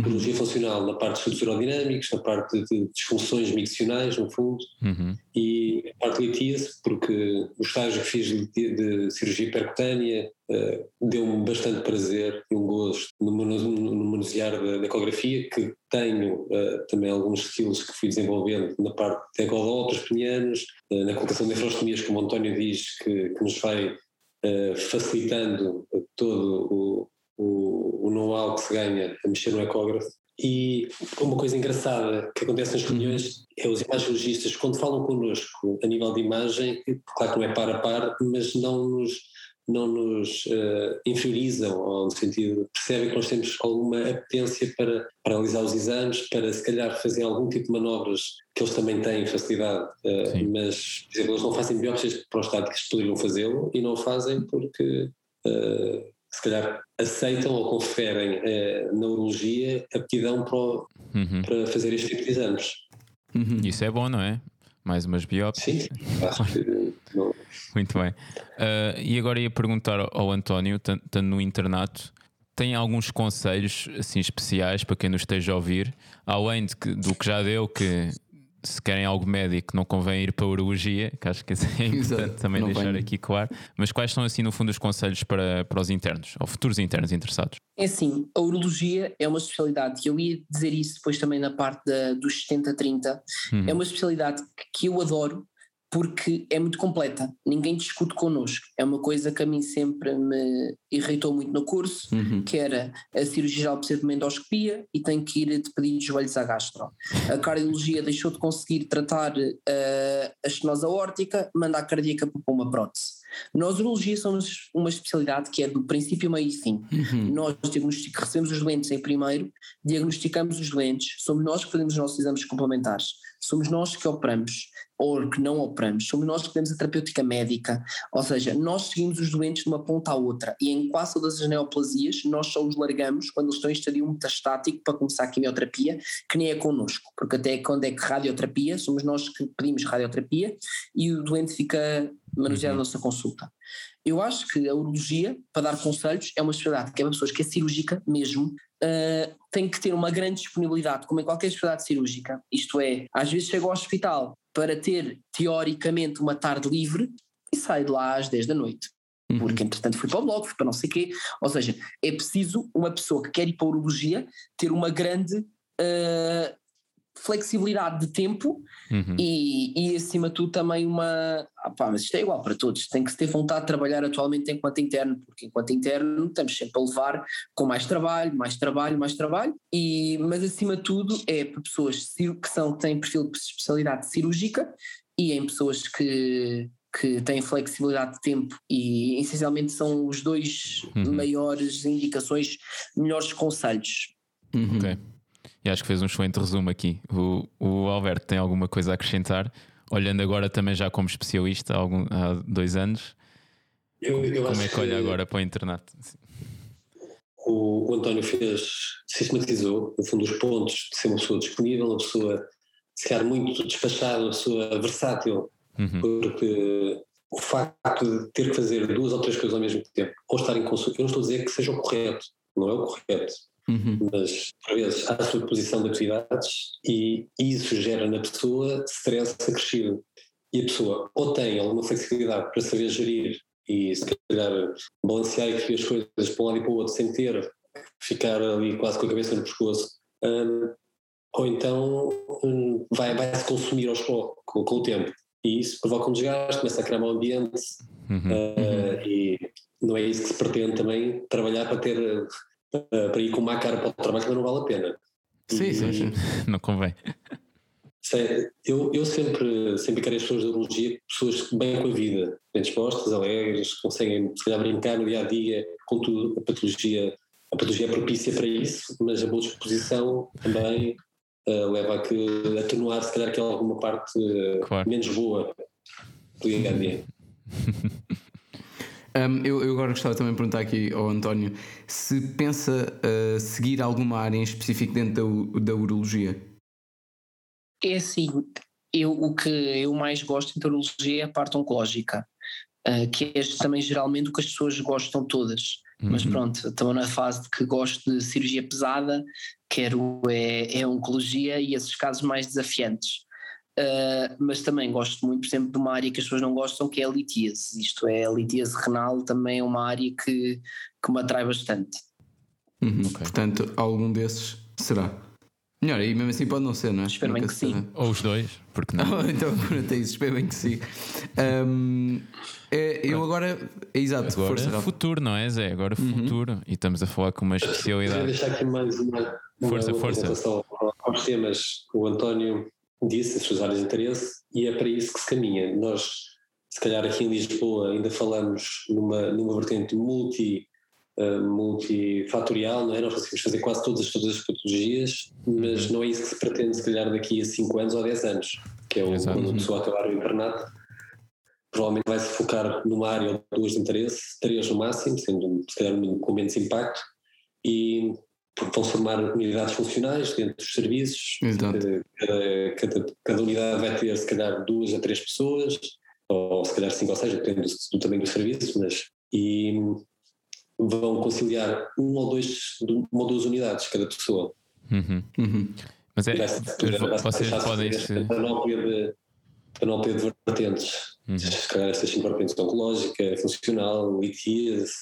[SPEAKER 3] Urologia funcional na parte de estudos aerodinâmicos, na parte de disfunções miccionais, no fundo,
[SPEAKER 1] Uhum.
[SPEAKER 3] e a parte de litíase, porque o estágio que fiz de, de cirurgia percutânea eh, deu-me bastante prazer e um gosto no, manu- no manusear da, da ecografia, que tenho eh, também alguns skills que fui desenvolvendo na parte de ecodólatras penianos, eh, na colocação de nefrostomias, como o António diz, que, que nos vai facilitando todo o know-how que se ganha a mexer no ecógrafo. E uma coisa engraçada que acontece nas reuniões é os imagiologistas, quando falam connosco a nível de imagem, claro que não é par a par, mas não nos, não nos eh, inferiorizam, ou no sentido, percebem que nós temos alguma apetência para, para analisar os exames, para se calhar fazer algum tipo de manobras que eles também têm facilidade,
[SPEAKER 1] Sim.
[SPEAKER 3] mas por exemplo, eles não fazem biópsias prostáticas, poderiam fazê-lo e não o fazem porque eh, se calhar aceitam ou conferem eh, na urologia aptidão para, o-
[SPEAKER 1] Uhum.
[SPEAKER 3] para fazer este tipo de exames.
[SPEAKER 2] Uhum.
[SPEAKER 1] Isso é bom, não é? Mais umas biópsias.
[SPEAKER 3] Sim, acho que não,
[SPEAKER 1] Muito bem. Ah, e agora ia perguntar ao- António, tan- estando no internato, tem alguns conselhos assim especiais para quem nos esteja a ouvir, além de que- do que já deu, que se querem algo médico não convém ir para a urologia, que acho que isso é importante
[SPEAKER 2] Exato,
[SPEAKER 1] também
[SPEAKER 2] não
[SPEAKER 1] deixar aqui claro. Mas quais são assim no fundo os conselhos para, para os internos, ou futuros internos interessados?
[SPEAKER 4] É assim, a urologia é uma especialidade, e eu ia dizer isso depois também na parte da, dos 70-30,
[SPEAKER 1] Uhum.
[SPEAKER 4] é uma especialidade que, que eu adoro porque é muito completa, ninguém discute connosco. É uma coisa que a mim sempre me irritou muito no curso,
[SPEAKER 2] Uhum.
[SPEAKER 4] que era a cirurgia geral precisa de uma endoscopia e tem que ir de pedir de joelhos à gastro. A cardiologia deixou de conseguir tratar eh, a estenose aórtica, manda a cardíaca para uma prótese. Nós, urologia, somos uma especialidade que é do princípio, meio e fim.
[SPEAKER 2] Uhum.
[SPEAKER 4] Nós recebemos os doentes em primeiro, diagnosticamos os doentes, somos nós que fazemos os nossos exames complementares, somos nós que operamos. ou que não operamos, somos nós que temos a terapêutica médica, ou seja, nós seguimos os doentes de uma ponta à outra e em quase todas as neoplasias nós só os largamos quando eles estão em estadio metastático para começar a quimioterapia, que nem é connosco, porque até quando é que radioterapia, somos nós que pedimos radioterapia e o doente fica manuseado uhum. na nossa consulta. Eu acho que a urologia, para dar conselhos, é uma especialidade que é para pessoas que é cirúrgica mesmo, uh, tem que ter uma grande disponibilidade, como em qualquer especialidade cirúrgica. Isto é, às vezes chega ao hospital para ter, teoricamente, uma tarde livre e sai de lá às 10 da noite. Uhum. Porque, entretanto, fui para o bloco, fui para não sei o quê. Ou seja, é preciso uma pessoa que quer ir para a urologia ter uma grande uh, flexibilidade de tempo uhum. e, e, acima de tudo também uma ah pá, mas isto é igual para todos, tem que se ter vontade de trabalhar atualmente enquanto interno, porque enquanto interno estamos sempre a levar com mais trabalho, mais trabalho, mais trabalho, e, mas acima de tudo é para pessoas que são, que têm perfil de especialidade cirúrgica e em pessoas que, que têm flexibilidade de tempo e essencialmente são os dois uhum. maiores indicações, melhores conselhos.
[SPEAKER 1] Uhum. Ok. E acho que fez um excelente resumo aqui. O, o Alberto tem alguma coisa a acrescentar? Olhando agora também já como especialista há, algum, há dois anos. Eu, eu como é que olha que agora para a internet?
[SPEAKER 3] O, o, António fez, sistematizou, no fundo, os pontos de ser uma pessoa disponível, uma pessoa, se calhar, muito despachada, uma pessoa versátil, uhum. porque o facto de ter que fazer duas ou três coisas ao mesmo tempo, ou estar em consulta, eu não estou a dizer que seja o correto, não é o correto, Uhum. Mas, por vezes, há a sobreposição de atividades e isso gera na pessoa stress acrescido. E a pessoa ou tem alguma flexibilidade para saber gerir e, se calhar, balancear e as coisas para um lado e para o outro sem ter ficar ali quase com a cabeça no pescoço. Um, ou então um, vai, vai se consumir aos poucos com, com, o tempo. E isso provoca um desgaste, começa a criar um ambiente. Uhum. Uh, e não é isso que se pretende também trabalhar para ter para ir com uma cara para o trabalho que não vale a pena.
[SPEAKER 1] Sim, e, sim, sim. Não convém.
[SPEAKER 3] Eu, eu sempre, sempre quero as pessoas da urologia pessoas bem com a vida, bem dispostas, alegres, conseguem se calhar brincar no dia a dia com tudo. A patologia, a patologia é propícia para isso, mas a boa disposição também uh, leva a que atenuar se calhar que alguma parte uh, claro. menos boa do dia a dia.
[SPEAKER 2] Um, eu, eu, agora gostava também de perguntar aqui ao António se pensa uh, seguir alguma área em específico dentro da, da urologia.
[SPEAKER 4] É assim, eu, o que eu mais gosto em urologia é a parte oncológica, uh, que é também geralmente o que as pessoas gostam todas. Uhum. Mas pronto, estou na fase de que gosto de cirurgia pesada, quero é, é oncologia e esses casos mais desafiantes. Uh, mas também gosto muito, por exemplo, de uma área que as pessoas não gostam, que é a litíase. Isto é, a litíase renal também é uma área que, que me atrai bastante.
[SPEAKER 2] Uhum, okay. Portanto, algum desses será. Melhor, e mesmo assim pode não ser, não é?
[SPEAKER 4] Espero bem que sim.
[SPEAKER 1] Ou os dois, porque não?
[SPEAKER 2] Oh, então, tem isso, espero bem que sim. Um, é, eu agora. É exato,
[SPEAKER 1] agora força, futuro, não é, Zé? Agora uhum. futuro. E estamos a falar com uma especialidade.
[SPEAKER 3] Vou deixar aqui mais uma. uma
[SPEAKER 1] força, força.
[SPEAKER 3] Aos temas, o António disse, as suas áreas de interesse, e é para isso que se caminha. Nós, se calhar aqui em Lisboa, ainda falamos numa, numa vertente multi, uh, multifatorial, não é? Nós conseguimos fazer quase todas, todas as patologias, mas uhum. não é isso que se pretende, se calhar, daqui a 5 anos ou 10 anos, que é o, quando a pessoa acabar o internato. Provavelmente vai se focar numa área ou duas de interesse, três no máximo, sendo se calhar com menos impacto, e vão formar unidades funcionais dentro dos serviços. Cada, cada, cada, unidade vai ter, se calhar, duas a três pessoas, ou se calhar cinco ou seis, depende do, do tamanho do serviço, mas. E vão conciliar um ou dois, uma ou duas unidades cada pessoa.
[SPEAKER 1] Uhum. Uhum. Mas é, vocês podem.
[SPEAKER 3] Panóplia de, panóplia de vertentes. Uhum. Se calhar estas cinco vertentes: oncológica, funcional, litíase,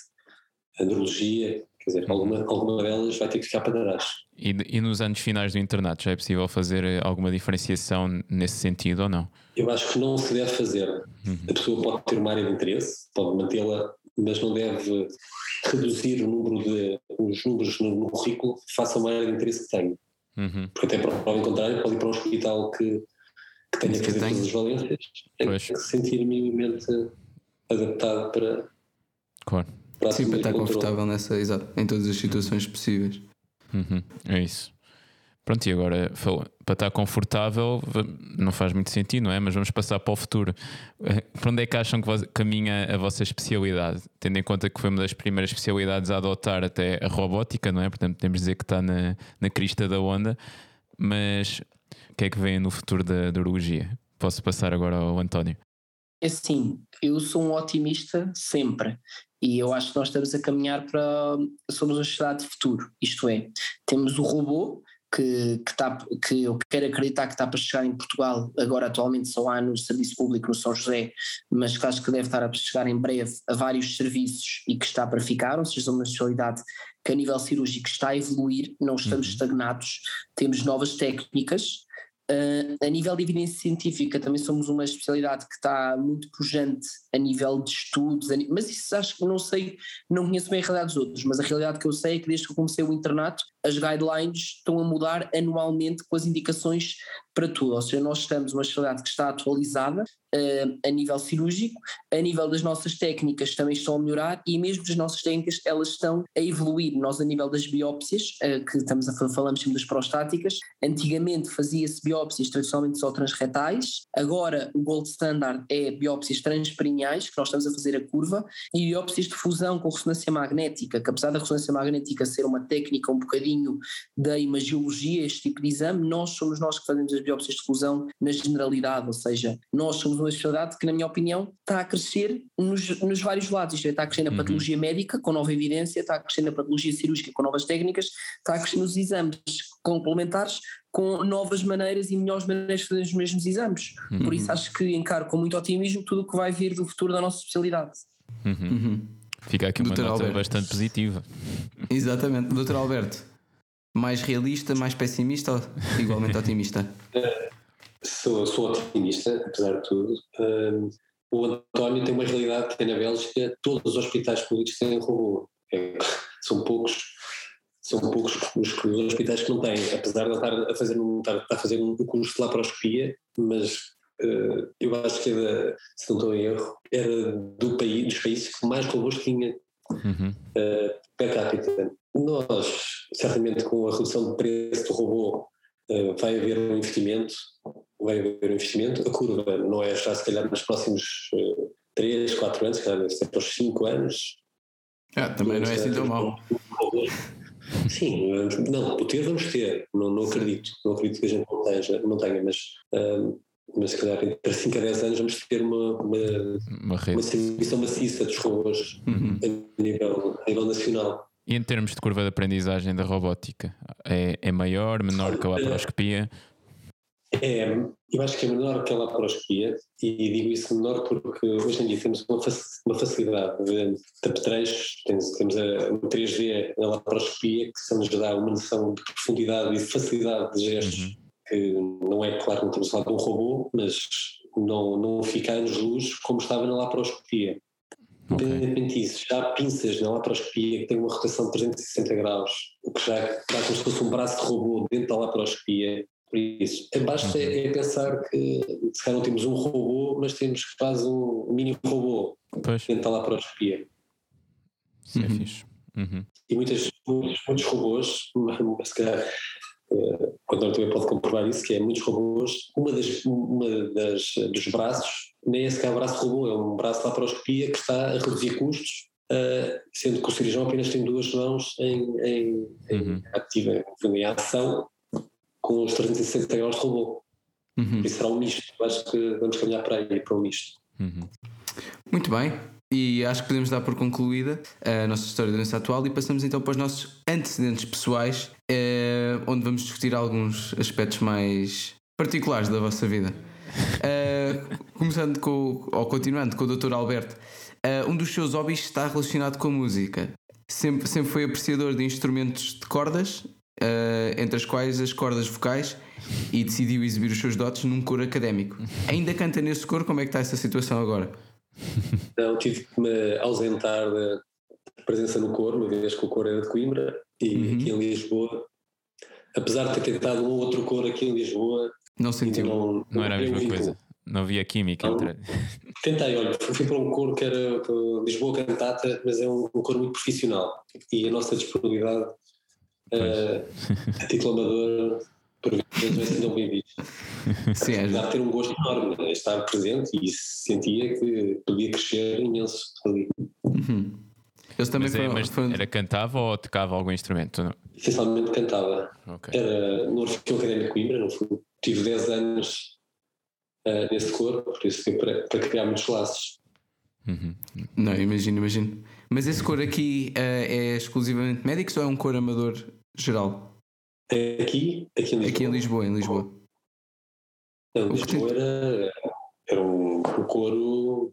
[SPEAKER 3] andrologia Quer dizer, alguma, alguma delas vai ter que ficar para trás.
[SPEAKER 1] E, e nos anos finais do internato já é possível fazer eh, alguma diferenciação nesse sentido ou não?
[SPEAKER 3] Eu acho que não se deve fazer. Uhum. A pessoa pode ter uma área de interesse, pode mantê-la, mas não deve reduzir o número de, os números no, no currículo face a uma área de interesse que tem. Uhum. Porque até para o contrário, pode ir para um hospital que, que tenha que fazer todas as valências, tem que se sentir minimamente adaptado para.
[SPEAKER 1] Claro
[SPEAKER 2] Sim, para estar confortável nessa, exato, em todas as situações possíveis.
[SPEAKER 1] Uhum, é isso. Pronto, e agora para estar confortável não faz muito sentido, não é? Mas vamos passar para o futuro. Eh, para onde é que acham que caminha a vossa especialidade? Tendo em conta que foi uma das primeiras especialidades a adotar até a robótica, não é? Portanto, podemos dizer que está na, na crista da onda. Mas o que é que vem no futuro da, da urologia? Posso passar agora ao António.
[SPEAKER 4] É assim, eu sou um otimista sempre. E eu acho que nós estamos a caminhar para. Somos uma sociedade de futuro. Isto é, temos o robô que, que, tá, que eu quero acreditar que está para chegar em Portugal, agora atualmente só há no Serviço Público no São José, mas que acho que deve estar a chegar em breve a vários serviços e que está para ficar, ou seja, uma especialidade que a nível cirúrgico está a evoluir, não estamos uhum. estagnados, temos novas técnicas, Uh, a nível de evidência científica, também somos uma especialidade que está muito pujante a nível de estudos, mas isso acho que não sei, não conheço bem a realidade dos outros, mas a realidade que eu sei é que desde que eu comecei o internato, as guidelines estão a mudar anualmente com as indicações para tudo, ou seja, nós estamos uma especialidade que está atualizada uh, a nível cirúrgico, a nível das nossas técnicas também estão a melhorar e mesmo as nossas técnicas elas estão a evoluir. Nós a nível das biópsias, uh, que estamos a falamos sempre das prostáticas, antigamente fazia-se biópsias tradicionalmente só transretais, agora o gold standard é biópsias transperineais, que nós estamos a fazer a curva, e biópsias de fusão com ressonância magnética, que apesar da ressonância magnética ser uma técnica um bocadinho da imagiologia, este tipo de exame, nós somos nós que fazemos as biópsias de fusão na generalidade, ou seja, nós somos uma especialidade que, na minha opinião, está a crescer nos, nos vários lados. Isto é, está a crescer na uhum. patologia médica, com nova evidência, está a crescer na patologia cirúrgica, com novas técnicas, está a crescer nos exames complementares, com novas maneiras e melhores maneiras de fazer os mesmos exames. Uhum. Por isso acho que encaro com muito otimismo tudo o que vai vir do futuro da nossa especialidade.
[SPEAKER 1] Uhum. Uhum. Fica aqui uma Dr. nota Alberto. bastante positiva.
[SPEAKER 2] Exatamente. Doutor Alberto, mais realista, mais pessimista ou igualmente otimista?
[SPEAKER 3] Sou, sou otimista, apesar de tudo. Um, o António tem uma realidade que é na Bélgica, todos os hospitais públicos têm robô. É, são poucos são poucos os, os, hospitais que não têm, apesar de ele estar a fazer um, estar, a fazer um curso de laparoscopia, mas uh, eu acho que era, se não estou em erro, era do país, dos países que mais robôs tinha uhum. uh, per capita. Nós, certamente com a redução de preço do robô, uh, vai haver um investimento, vai haver um investimento, a curva não é já se calhar nos próximos uh, 3, 4 anos, se calhar deve ser para os 5 anos.
[SPEAKER 2] Ah, também não é assim tão mal.
[SPEAKER 3] Sim, não, o ter vamos ter, não, não acredito, não acredito que a gente não, tenha, não tenha mas, um, mas se calhar entre 5 a 10 anos vamos ter uma, uma, uma, uma distribuição maciça dos robôs uhum. a, nível, a nível nacional.
[SPEAKER 1] E em termos de curva de aprendizagem da robótica, é, é maior, menor que a laparoscopia?
[SPEAKER 3] É, eu acho que é menor que a laparoscopia e digo isso menor porque hoje em dia temos uma, facilidade de, de apetrechos, temos, a, o 3D na laparoscopia que se nos dá uma noção de profundidade e de facilidade de gestos uhum. que não é, claro, não estamos a falar de um robô, mas não, não fica anos-luz como estava na laparoscopia. Okay. Independentemente disso, já há pinças na laparoscopia que têm uma rotação de 360 graus, o que já dá como se fosse um braço de robô dentro da laparoscopia por isso, basta uhum. é pensar que se calhar não temos um robô, mas temos quase um mini robô pois. dentro da laparoscopia.
[SPEAKER 1] Isso é uhum. fixe. Uhum.
[SPEAKER 3] E muitas, muitos, muitos robôs, se calhar, uh, quando também pode comprovar isso, que é muitos robôs, uma das, uma das dos braços, nem é sequer um braço robô, é um braço de laparoscopia que está a reduzir custos Uh, sendo que o cirurgião apenas tem duas mãos em, em, em uhum. ativa, em ação, com os 360 graus de robô. Uhum. Isso será um misto. Acho que vamos caminhar para aí, para um misto. Uhum.
[SPEAKER 2] Muito bem. E acho que podemos dar por concluída a nossa história da doença atual e passamos então para os nossos antecedentes pessoais, eh, onde vamos discutir alguns aspectos mais particulares da vossa vida. Uh, começando com, ou continuando com o Dr. Alberto, uh, um dos seus hobbies está relacionado com a música. Sempre, sempre foi apreciador de instrumentos de cordas uh, entre as quais as cordas vocais, e decidiu exibir os seus dotes num coro académico. Ainda canta nesse coro? Como é que está essa situação agora?
[SPEAKER 3] Não, tive que me ausentar da presença no coro, uma vez que o coro era de Coimbra e uhum. aqui em Lisboa. Apesar de ter tentado um outro coro aqui em Lisboa,
[SPEAKER 2] não sentiu.
[SPEAKER 1] Não, não, não era a mesma coisa. Não havia química entre.
[SPEAKER 3] Tentei, olha, fui para um coro que era Lisboa Cantata, mas é um, um coro muito profissional e a nossa disponibilidade uh, a título amador por vezes não assim tão bem visto.
[SPEAKER 2] Sim, é.
[SPEAKER 3] Apesar de ter um gosto enorme, né? estar presente e sentia que podia crescer imenso ali.
[SPEAKER 2] Uhum. Eles também
[SPEAKER 1] Mas, é, mas
[SPEAKER 2] foram-
[SPEAKER 1] era cantava ou tocava algum instrumento? Não?
[SPEAKER 3] Essencialmente cantava.
[SPEAKER 1] Ok.
[SPEAKER 3] Era no Orfeu Académico de Coimbra, no fundo. Tive 10 anos ah, nesse coro, por isso foi para, para criar muitos laços.
[SPEAKER 1] Uhum.
[SPEAKER 2] Não, imagino, imagino. Mas esse cor aqui eh, é exclusivamente médicos ou é um cor amador geral?
[SPEAKER 3] Aqui, aqui em Lisboa.
[SPEAKER 2] Aqui em Lisboa, em Lisboa.
[SPEAKER 3] Não,
[SPEAKER 2] O que
[SPEAKER 3] Lisboa era, era um, um coro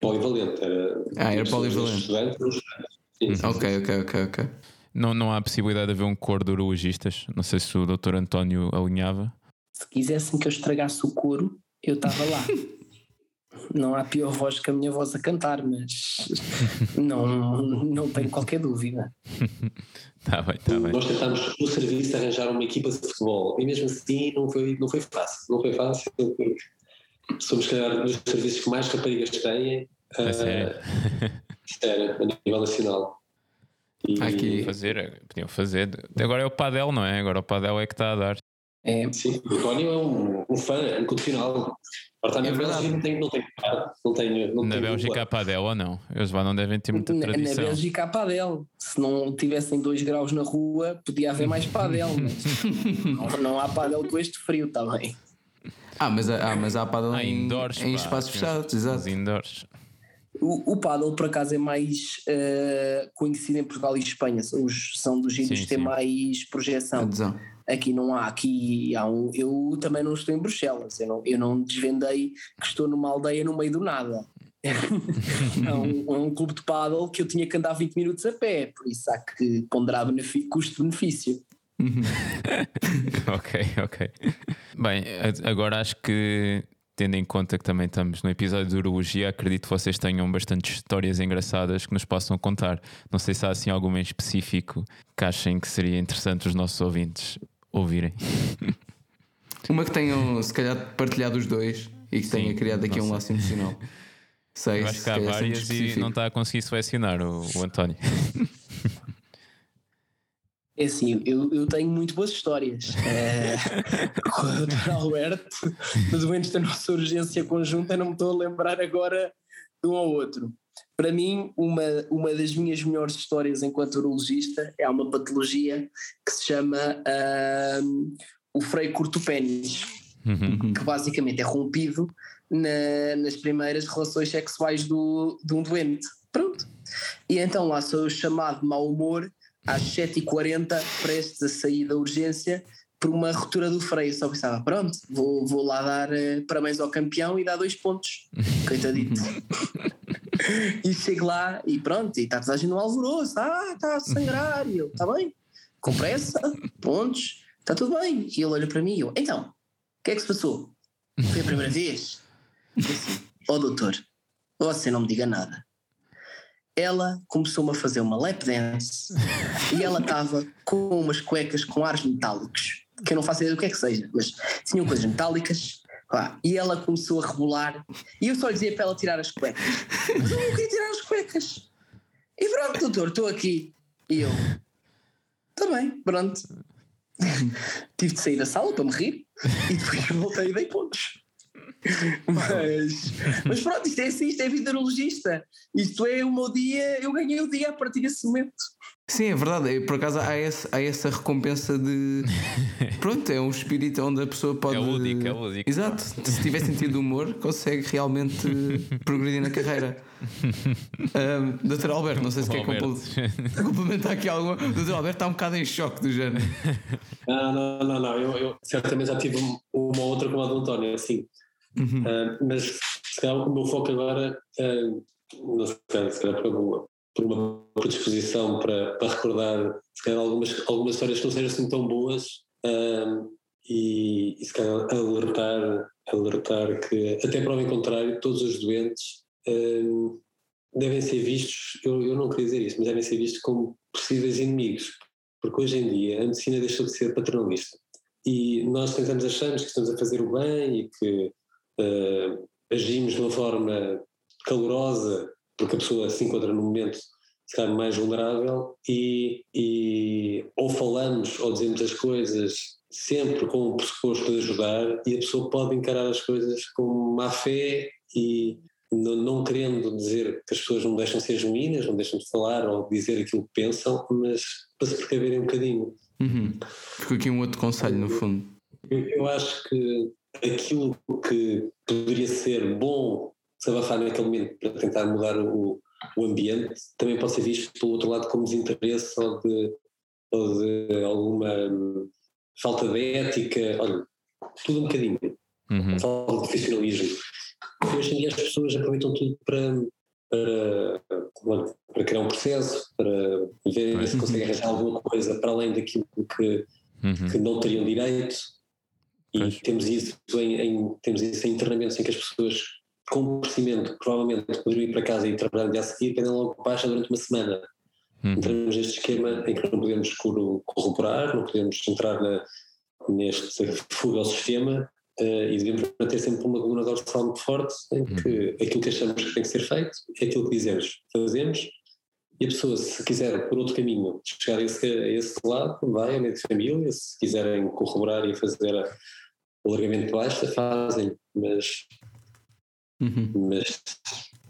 [SPEAKER 3] polivalente. Era,
[SPEAKER 2] Ah, era polivalente.
[SPEAKER 3] Estudantes, os estudantes. Sim, sim,
[SPEAKER 2] Ok, ok, ok, ok.
[SPEAKER 1] Não, não há possibilidade de haver um coro de urologistas? Não sei se o Dr. António alinhava.
[SPEAKER 4] Se quisessem que eu estragasse o couro, eu estava lá. Não há pior voz que a minha voz a cantar, mas não, não tenho qualquer dúvida.
[SPEAKER 1] Está bem, está bem.
[SPEAKER 3] Nós tentámos no serviço arranjar uma equipa de futebol e mesmo assim não foi, não foi fácil. Não foi fácil porque somos, se calhar, dos serviços que mais raparigas têm
[SPEAKER 1] A
[SPEAKER 3] ah,
[SPEAKER 1] sério?
[SPEAKER 3] era, a nível nacional. E,
[SPEAKER 2] Aqui.
[SPEAKER 1] Fazer, podiam fazer. Agora é o Padel, não é? Agora o Padel é que está a dar.
[SPEAKER 4] É,
[SPEAKER 3] Sim, o António é um, um fã incondicional. Na
[SPEAKER 2] É verdade.
[SPEAKER 3] Bélgica, não tem, não tem, não tem, não
[SPEAKER 1] Na
[SPEAKER 3] tem
[SPEAKER 1] Bélgica há Padel ou não? Eles lá não devem ter muita
[SPEAKER 4] na, na
[SPEAKER 1] tradição.
[SPEAKER 4] Bélgica há padel. Se não tivessem dois graus na rua, podia haver mais padel, mas não, não há padel com este frio também.
[SPEAKER 2] Ah, mas, há- ah, mas há paddle
[SPEAKER 1] Há
[SPEAKER 2] em,
[SPEAKER 1] indoors.
[SPEAKER 2] em
[SPEAKER 1] pá,
[SPEAKER 2] espaços
[SPEAKER 1] os-
[SPEAKER 2] fechados,
[SPEAKER 1] Os
[SPEAKER 2] exato.
[SPEAKER 1] indoors.
[SPEAKER 4] O, o paddle, por acaso, é mais eh, conhecido em Portugal e Espanha. São, os, são dos sítios
[SPEAKER 1] Sim,
[SPEAKER 4] que têm mais projeção.
[SPEAKER 2] Adesão.
[SPEAKER 4] Aqui não há. Aqui há um. Eu também não estou em Bruxelas. Eu não, eu não desvendei que estou numa aldeia no meio do nada. é, um, é um clube de paddle que eu tinha que andar 20 minutos a pé. Por isso há que ponderar custo-benefício.
[SPEAKER 1] ok, ok. Bem, agora acho que, tendo em conta que também estamos no episódio de urologia, acredito que vocês tenham bastantes histórias engraçadas que nos possam contar. Não sei se há assim alguma em específico que achem que seria interessante os nossos ouvintes ouvirem.
[SPEAKER 2] Uma que tenham, se calhar, partilhado os dois e que
[SPEAKER 1] Sim,
[SPEAKER 2] tenha criado aqui um laço emocional. Sei,
[SPEAKER 1] Eu acho que há várias e não está a conseguir selecionar o, o António.
[SPEAKER 4] É assim, eu, eu tenho muito boas histórias. É, com o Dr. Alberto, de doentes da nossa urgência conjunta, não me estou a lembrar agora de um ao outro. Para mim, uma, uma das minhas melhores histórias enquanto urologista é uma patologia que se chama ahm, o freio curto pênis,
[SPEAKER 1] Uhum.
[SPEAKER 4] que basicamente é rompido na- nas primeiras relações sexuais do, de um doente. Pronto. E então lá sou eu chamado de mau humor às 7h40, prestes a sair da urgência, por uma ruptura do freio. Só pensava, pronto, vou, vou lá dar eh, parabéns ao campeão e dar dois pontos. Coitadito. e chego lá e pronto, e está toda a gente no alvoroço. Ah, está a sangrar. E eu, está bem, com pressa, pontos, está tudo bem. E ele olha para mim e eu, então, o que é que se passou? Foi a primeira vez? Eu assim, ó doutor, você não me diga nada. Ela começou-me a fazer uma lap dance e ela estava com umas cuecas com ares metálicos, que eu não faço ideia do que é que seja, mas tinham coisas metálicas. Pá, e ela começou a rebolar e eu só lhe dizia para ela tirar as cuecas. Mas eu não queria tirar as cuecas. E pronto, doutor, estou aqui. E eu, está bem, pronto. Tive de sair da sala para me rir e depois voltei e dei pontos. Mas, mas pronto, isto é assim, isto é vida urologista. Isto é o meu dia, eu ganhei o dia a partir desse momento.
[SPEAKER 2] Sim, é verdade. Por acaso há, esse- há essa recompensa de. Pronto, é um espírito onde a pessoa pode.
[SPEAKER 1] É lúdico, é lúdico.
[SPEAKER 2] Exato. Se tiver sentido de humor, consegue realmente progredir na carreira. Ahm, Doutor Alberto, não sei se quer compl- complementar aqui alguma. Doutor Alberto está um bocado em choque do género.
[SPEAKER 3] Não, não, não, não. Eu, eu certamente já tive um- uma ou outra com a do António, assim.
[SPEAKER 2] Uhum.
[SPEAKER 3] Ah, mas se calhar o meu foco agora, ah, não sei, se calhar por uma, por uma predisposição para, para recordar se calhar algumas, algumas histórias que não sejam assim tão boas ah, e, e se calhar alertar, alertar que, até prova em contrário, todos os doentes ah, devem ser vistos, eu, eu não queria dizer isso, mas devem ser vistos como possíveis inimigos, porque hoje em dia a medicina deixou de ser paternalista. E nós tentamos achamos que estamos a fazer o bem e que eh, agimos de uma forma calorosa porque a pessoa se encontra num momento se calhar mais vulnerável e, e ou falamos ou dizemos as coisas sempre com o pressuposto de ajudar e a pessoa pode encarar as coisas com má fé e não, não, querendo dizer que as pessoas não deixam de ser genuínas, não deixam de falar ou dizer aquilo que pensam, mas para se precaverem um bocadinho.
[SPEAKER 2] Uhum. Ficou aqui um outro conselho, no fundo.
[SPEAKER 3] Eu, eu acho que aquilo que poderia ser bom se abafar naquele momento para tentar mudar o, o ambiente, também pode ser visto pelo outro lado como desinteresse ou de, ou de alguma falta de ética, olha, tudo um bocadinho. Uhum. Falta de profissionalismo. Hoje em dia as pessoas aproveitam tudo para, para, para criar um processo, para ver se conseguem arranjar alguma coisa para além daquilo que, uhum. que não teriam direito. E pois. temos isso em, em, temos isso em internamentos em que as pessoas com crescimento provavelmente poderiam ir para casa e trabalhar no dia a seguir, pendem logo baixa durante uma semana. Uhum. Entramos neste esquema em que não podemos corroborar, não podemos entrar na, neste fuga ao sistema uh, e devemos manter sempre uma coluna dorsal muito forte em que uhum. aquilo que achamos que tem que ser feito é aquilo que dizemos, fazemos e a pessoa, se quiser por outro caminho chegar a esse, a esse lado, vai a meio de família, se quiserem corroborar e fazer o largamento de baixa, fazem, mas, uhum. mas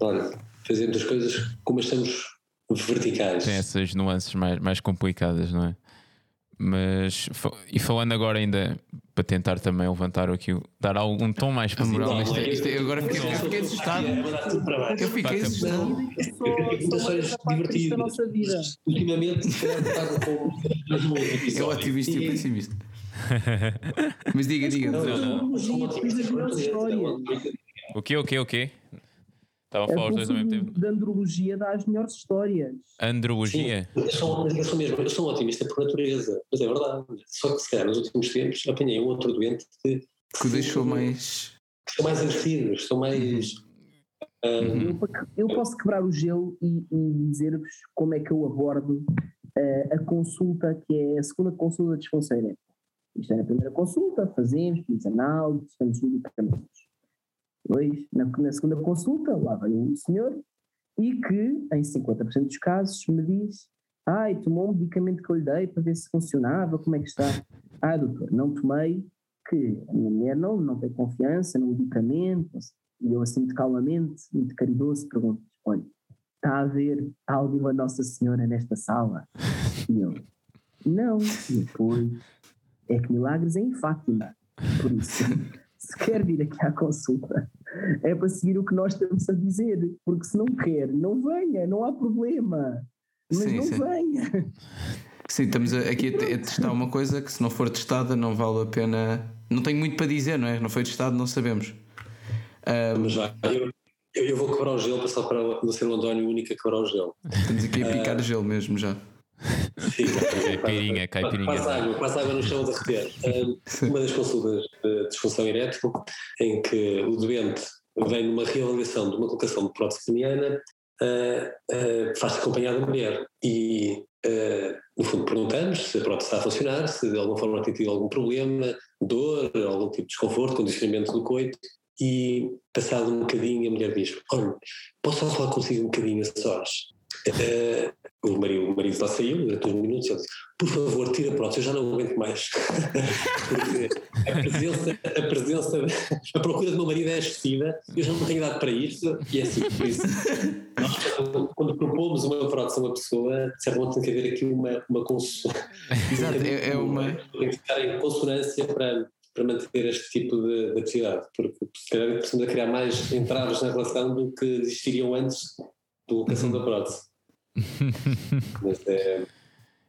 [SPEAKER 3] olha, fazemos as coisas como estamos verticais.
[SPEAKER 1] Tem essas nuances mais, mais complicadas, não é? Mas, e falando agora ainda para tentar também levantar aqui, dar algum tom mais para moral.
[SPEAKER 2] Isto, isto, eu agora fiquei, eu fiquei assustado. Eu fiquei assustado.
[SPEAKER 3] Histórias divertidas. nossa vida. Ultimamente,
[SPEAKER 2] é o otimista e o pessimista. Mas diga, diga.
[SPEAKER 1] O que, o que, o que? Estavam a falar os dois ao mesmo tempo.
[SPEAKER 5] De andrologia dá as melhores histórias.
[SPEAKER 1] Andrologia?
[SPEAKER 3] Sim, eu sou, eu sou mesmo, eu sou um otimista por natureza, mas é verdade. Só que se calhar nos últimos tempos apanhei um outro doente que,
[SPEAKER 2] que deixou mais.
[SPEAKER 3] Que são mais agressivos, são mais.
[SPEAKER 5] Uhum. Eu, eu, posso quebrar o gelo e, e dizer-vos como é que eu abordo uh, a consulta, que é a segunda consulta de disfunção erétil. Isto é a primeira consulta, fazemos, fazemos análise, estamos medicamentos. Dois, na, na segunda consulta, lá veio o senhor e que, em 50% dos casos, me diz: Ai, tomou um medicamento que eu lhe dei para ver se funcionava, como é que está? Ah, doutor, não tomei, que a minha mulher não, não tem confiança no medicamento. E eu, assim, muito calmamente, muito caridoso, pergunto: Olha, está a haver alguma Nossa Senhora nesta sala? E eu: Não. E depois: É que milagres é em Fátima. Por isso se quer vir aqui à consulta, é para seguir o que nós temos a dizer, porque se não quer, não venha, não há problema. Mas sim, não sim. venha.
[SPEAKER 2] Sim, estamos aqui a, testar uma coisa que se não for testada não vale a pena. Não tenho muito para dizer, não é? Não foi testado, não sabemos.
[SPEAKER 3] Um, já, eu, eu, vou quebrar o gelo, passar para não ser o António o único a quebrar o gelo.
[SPEAKER 2] Estamos aqui a picar uh, gelo mesmo já.
[SPEAKER 3] Sim, caipirinha, caipirinha. Passa água, passa água no chão a derreter. uma das consultas de disfunção erétil, em que o doente vem numa reavaliação de uma colocação de prótese peniana, uh, uh, faz-se acompanhar da mulher e, uh, no fundo, perguntamos se a prótese está a funcionar, se de alguma forma tem tido algum problema, dor, algum tipo de desconforto, condicionamento do coito. E, passado um bocadinho, a mulher diz: Olha, posso falar consigo um bocadinho a sós? Uh, o marido, o marido lá saiu durante uns minutos e ele disse: Por favor, tira pronto, eu já não aguento mais. Porque a presença, a presença, a procura do meu marido é excessiva, eu já não tenho idade para isto, e é assim, por isso. Nós, quando propomos uma prótese a uma pessoa, modo tem que haver aqui uma, uma consonância.
[SPEAKER 2] Exato, é, é uma.
[SPEAKER 3] Tem que ficar em consonância para para manter este tipo de, de atividade, porque se calhar precisamos criar mais entraves na relação do que existiriam antes da locação uhum. da prótese. é,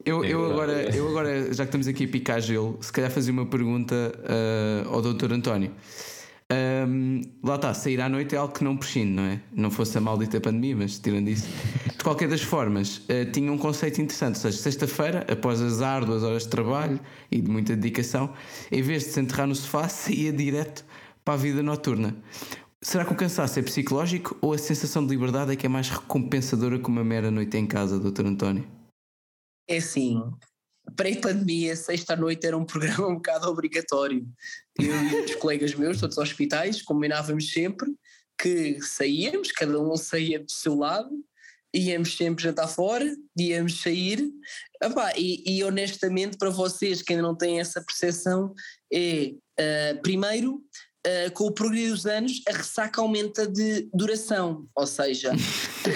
[SPEAKER 2] eu, eu, agora, eu agora, já que estamos aqui a picar gelo, se calhar fazer uma pergunta uh, ao Dr. António. Um, lá está, sair à noite é algo que não prescinde, não é? Não fosse a maldita pandemia, mas tirando isso. De qualquer das formas, uh, tinha um conceito interessante, ou seja, sexta-feira, após as árduas horas de trabalho e de muita dedicação, em vez de se enterrar no sofá, saía direto para a vida noturna. Será que o cansaço é psicológico ou a sensação de liberdade é que é mais recompensadora que uma mera noite em casa, Dr. António?
[SPEAKER 4] É assim, pré-pandemia, sexta-noite era um programa um bocado obrigatório. Eu e outros colegas meus, todos os hospitais, combinávamos sempre que saíamos, cada um saía do seu lado, íamos sempre jantar fora, íamos sair. Epá, e, e honestamente, para vocês que ainda não têm essa percepção, é uh, primeiro Uh, com o progredir dos anos, a ressaca aumenta de duração. Ou seja,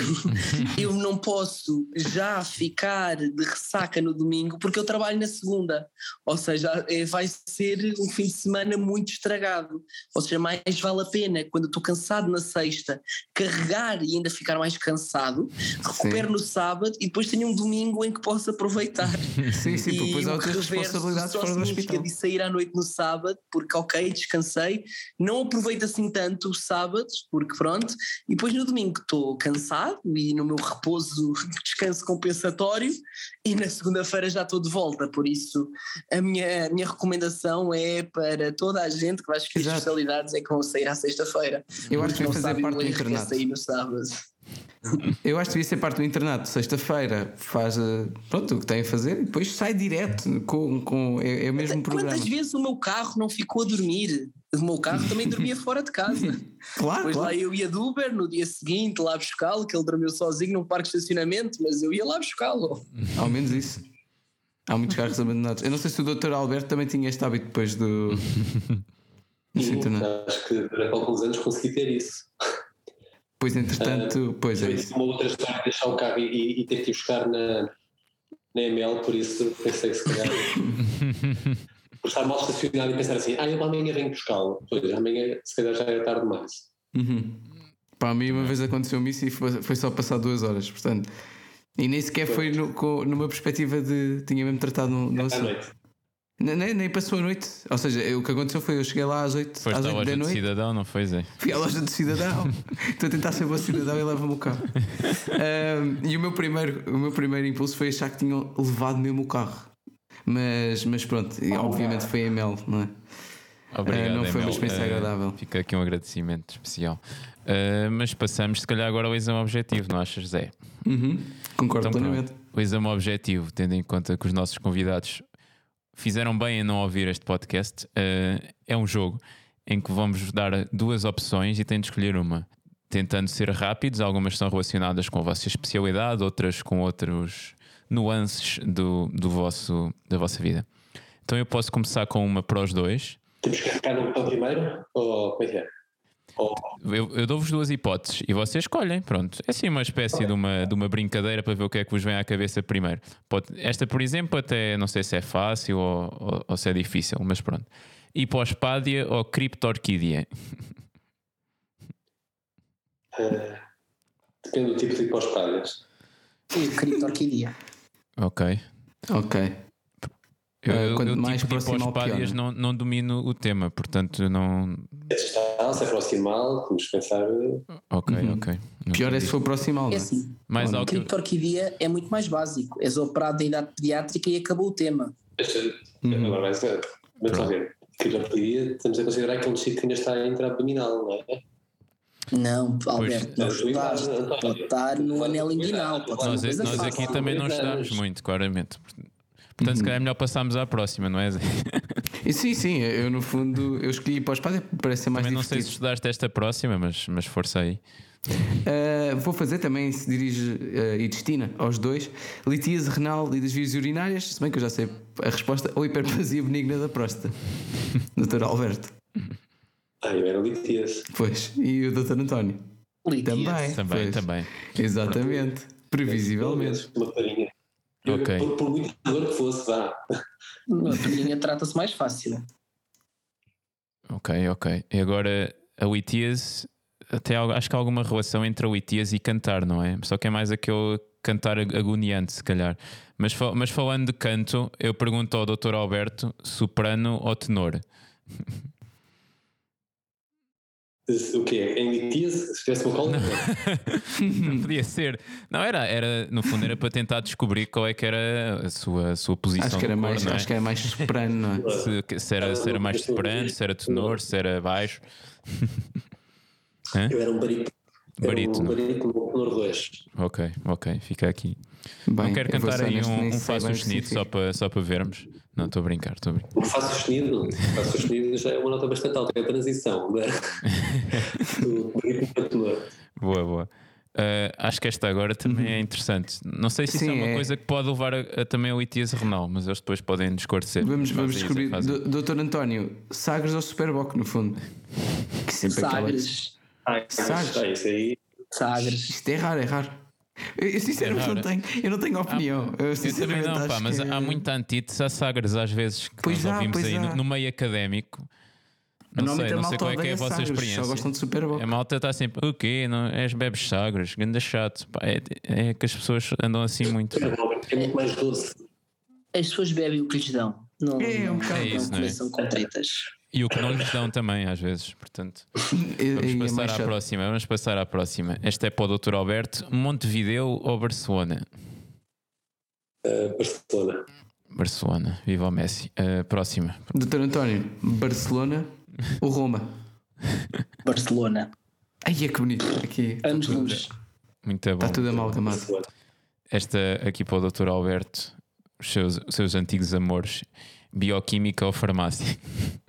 [SPEAKER 4] eu não posso já ficar de ressaca no domingo porque eu trabalho na segunda. Ou seja, é, vai ser um fim de semana muito estragado. Ou seja, mais vale a pena quando estou cansado na sexta carregar e ainda ficar mais cansado, recupero sim. no sábado e depois tenho um domingo em que posso aproveitar.
[SPEAKER 2] Sim, sim, depois há outras responsabilidades fora do hospital.
[SPEAKER 4] de sair à noite no sábado porque, ok, descansei não aproveito assim tanto os sábados, porque pronto, e depois no domingo estou cansado e no meu repouso descanso compensatório e na segunda-feira já estou de volta, por isso a minha, a minha recomendação é para toda a gente que vai escolher especialidades é que vão sair à sexta-feira.
[SPEAKER 2] Eu acho que vai fazer parte do internato.
[SPEAKER 4] sair no sábado.
[SPEAKER 2] Eu acho que devia ser parte do internato. Sexta-feira faz eh, pronto, o que tem a fazer e depois sai direto com, com é, é o mesmo
[SPEAKER 4] Quantas
[SPEAKER 2] programa.
[SPEAKER 4] Quantas vezes o meu carro não ficou a dormir? O meu carro também dormia fora de casa.
[SPEAKER 2] claro.
[SPEAKER 4] Depois
[SPEAKER 2] claro.
[SPEAKER 4] lá eu ia de Uber no dia seguinte lá buscá-lo, que ele dormiu sozinho num parque de estacionamento, mas eu ia lá buscá-lo.
[SPEAKER 2] Ao menos isso. Há muitos carros abandonados. Eu não sei se o Dr. Alberto também tinha este hábito depois do.
[SPEAKER 3] Sim, acho que durante alguns anos consegui ter isso.
[SPEAKER 2] Pois, entretanto, uh, pois é isso.
[SPEAKER 3] Uma outra história, deixar o carro e, e, ter que ir buscar na, na ML, por isso pensei que se calhar. por estar mal estacionado e pensar assim, ah, eu amanhã venho buscá-lo. Pois, amanhã se calhar já era tarde demais.
[SPEAKER 2] Uhum. Para mim, uma vez aconteceu-me isso e foi, foi só passar duas horas, portanto. E nem sequer foi no, com, numa perspectiva de. Tinha mesmo tratado no, no assunto. Nem, nem passou a noite. Ou seja, o que aconteceu foi eu cheguei lá às 8,
[SPEAKER 1] Foste
[SPEAKER 2] às 8
[SPEAKER 1] à loja
[SPEAKER 2] da noite.
[SPEAKER 1] de cidadão, não foi, Zé?
[SPEAKER 2] Fui à loja de cidadão. Estou a tentar ser bom cidadão e leva-me o carro. Um, e o meu, primeiro, o meu primeiro impulso foi achar que tinham levado mesmo o carro. Mas, mas pronto, e, obviamente foi a Mel, não é?
[SPEAKER 1] Obrigado,
[SPEAKER 2] uh, não foi uma experiência
[SPEAKER 1] uh,
[SPEAKER 2] agradável.
[SPEAKER 1] Fica aqui um agradecimento especial. Uh, mas passamos, se calhar, agora ao exame objetivo, não achas, Zé?
[SPEAKER 2] Uhum. Concordo
[SPEAKER 1] então,
[SPEAKER 2] plenamente.
[SPEAKER 1] O exame objetivo, tendo em conta que os nossos convidados fizeram bem em não ouvir este podcast, é um jogo em que vamos dar duas opções e têm de escolher uma. Tentando ser rápidos, algumas são relacionadas com a vossa especialidade, outras com outros nuances do, do vosso, da vossa vida. Então eu posso começar com uma para os dois.
[SPEAKER 3] Temos que carregar no primeiro? Ou como é que é?
[SPEAKER 1] Eu, eu dou-vos duas hipóteses e vocês escolhem. Pronto, é assim uma espécie de, uma, de uma brincadeira para ver o que é que vos vem à cabeça primeiro. Pode, esta, por exemplo, até não sei se é fácil ou, ou, ou se é difícil, mas pronto. Hipospádia ou criptorquídea?
[SPEAKER 3] Uh, depende do tipo de hipospádias.
[SPEAKER 4] Criptorquídea.
[SPEAKER 1] Ok.
[SPEAKER 2] Ok.
[SPEAKER 1] Eu,
[SPEAKER 2] Uh,
[SPEAKER 1] eu,
[SPEAKER 2] quanto
[SPEAKER 1] eu
[SPEAKER 2] mais
[SPEAKER 1] tipo de
[SPEAKER 2] proximal,
[SPEAKER 1] hipospádias
[SPEAKER 2] pior,
[SPEAKER 1] não, não domino o tema, portanto não.
[SPEAKER 3] Está, se aproximar, vamos pensar.
[SPEAKER 1] Ok,
[SPEAKER 2] Uhum.
[SPEAKER 1] ok. Não
[SPEAKER 2] Pior é se for proximal,
[SPEAKER 4] É
[SPEAKER 2] é?
[SPEAKER 4] assim,
[SPEAKER 1] Mais eu-
[SPEAKER 4] criptorquídea é muito mais básico. És operado em idade pediátrica e acabou o tema.
[SPEAKER 2] Uhum.
[SPEAKER 3] Agora vai ser. Lá ver. Quilopedia, estamos a considerar que é um tecido que ainda está intra-abdominal, não é?
[SPEAKER 4] Não, Alberto, não
[SPEAKER 3] Pois.
[SPEAKER 4] estudaste. Pode estar no anel inguinal. Pode ser uma
[SPEAKER 1] Nós,
[SPEAKER 4] coisa
[SPEAKER 1] nós
[SPEAKER 4] fácil.
[SPEAKER 1] aqui também não
[SPEAKER 3] anos.
[SPEAKER 1] muito, claramente. Portanto, se calhar é melhor passarmos à próxima, não é, Zé?
[SPEAKER 2] E sim, sim, eu no fundo eu escolhi hipospádia porque parece ser mais
[SPEAKER 1] Também não sei se
[SPEAKER 2] divertido.
[SPEAKER 1] estudaste esta próxima, mas, mas força aí.
[SPEAKER 2] Uh, vou fazer também, se dirige uh, e destina aos dois, litíase renal e das vias urinárias, se bem que eu já sei a resposta, ou hiperplasia benigna da próstata. Dr. Alberto.
[SPEAKER 3] Ah, eu era litíase.
[SPEAKER 2] Pois, e o Dr. António.
[SPEAKER 4] Litíase.
[SPEAKER 2] Também.
[SPEAKER 1] Também,
[SPEAKER 2] pois.
[SPEAKER 1] também.
[SPEAKER 2] Exatamente. Previsivelmente.
[SPEAKER 3] Uma farinha.
[SPEAKER 1] Ok.
[SPEAKER 3] Por, por muito dor que fosse, vá.
[SPEAKER 4] A pedrinha trata-se mais fácil.
[SPEAKER 1] Ok, ok. E agora a litíase, até acho que há alguma relação entre a litíase e cantar, não é? Só que é mais aquele cantar ag- agoniante, se calhar. Mas, mas falando de canto, eu pergunto ao Dr. Alberto: soprano ou tenor?
[SPEAKER 3] O quê? Em litíase? Se tivesse uma cola?
[SPEAKER 1] Não podia ser. Não, era, era, no fundo, era para tentar descobrir qual é que era a sua, a sua posição.
[SPEAKER 2] Acho que era
[SPEAKER 1] no
[SPEAKER 2] mais,
[SPEAKER 1] é?
[SPEAKER 2] acho que era mais soprano, não é?
[SPEAKER 1] Se, se era, se era mais soprano, se era tenor, se era baixo.
[SPEAKER 3] Eu era um barito. Era
[SPEAKER 1] Barítono.
[SPEAKER 3] um barito no tenor 2.
[SPEAKER 1] Ok, ok, fica aqui.
[SPEAKER 2] Bem,
[SPEAKER 1] não quero cantar aí um, um faço sonido só para, só para vermos. Não, estou a brincar, estou a brincar.
[SPEAKER 3] O Faço sustenido, o sustenido já é uma nota bastante alta, é a transição da, do para tenor.
[SPEAKER 1] Boa, boa. Uh, acho que esta agora também uhum. é interessante. Não sei se Sim, isso é uma é... coisa que pode levar a, a também ao ITS renal, mas eles depois podem esclarecer.
[SPEAKER 2] Vamos, vamos descobrir. Doutor António, Sagres ou Superboc, no fundo?
[SPEAKER 4] Que sempre
[SPEAKER 5] Sagres.
[SPEAKER 3] Aquela... Sagres. Ah, isso aí.
[SPEAKER 4] Sagres.
[SPEAKER 2] Isto é raro, é raro. Eu sinceramente é não tenho, eu não tenho opinião.
[SPEAKER 1] Ah, eu, eu também não, pá, mas há muita antítese a Sagres às vezes que pois nós há, ouvimos aí no, no meio académico não sei, não sei qual é que é a vossa sagres, experiência. Só
[SPEAKER 2] gostam de Super Bowl.
[SPEAKER 1] A malta está sempre, o quê? Não, és bebes sagres, ganda chato. Pá, é, é, que as pessoas andam assim muito.
[SPEAKER 3] É muito mais doce.
[SPEAKER 4] As pessoas bebem o que lhes dão. Não,
[SPEAKER 2] é, é um bocado. É
[SPEAKER 1] isso, não,
[SPEAKER 4] não é? com tretas.
[SPEAKER 1] E o que não lhes dão também, às vezes. Portanto, vamos passar à próxima. Vamos passar à próxima. Esta é para o Dr. Alberto. Montevideo ou Barcelona?
[SPEAKER 3] Uh, Barcelona.
[SPEAKER 1] Barcelona. Viva o Messi. Uh, próxima.
[SPEAKER 2] Dr. António, Barcelona o Roma.
[SPEAKER 4] Barcelona.
[SPEAKER 2] Ai, é que bonito. Aqui.
[SPEAKER 4] Anos luz.
[SPEAKER 1] Muito bom.
[SPEAKER 2] Está tudo amalgamado.
[SPEAKER 1] Esta aqui para o Dr. Alberto, os seus, os seus antigos amores, bioquímica ou farmácia?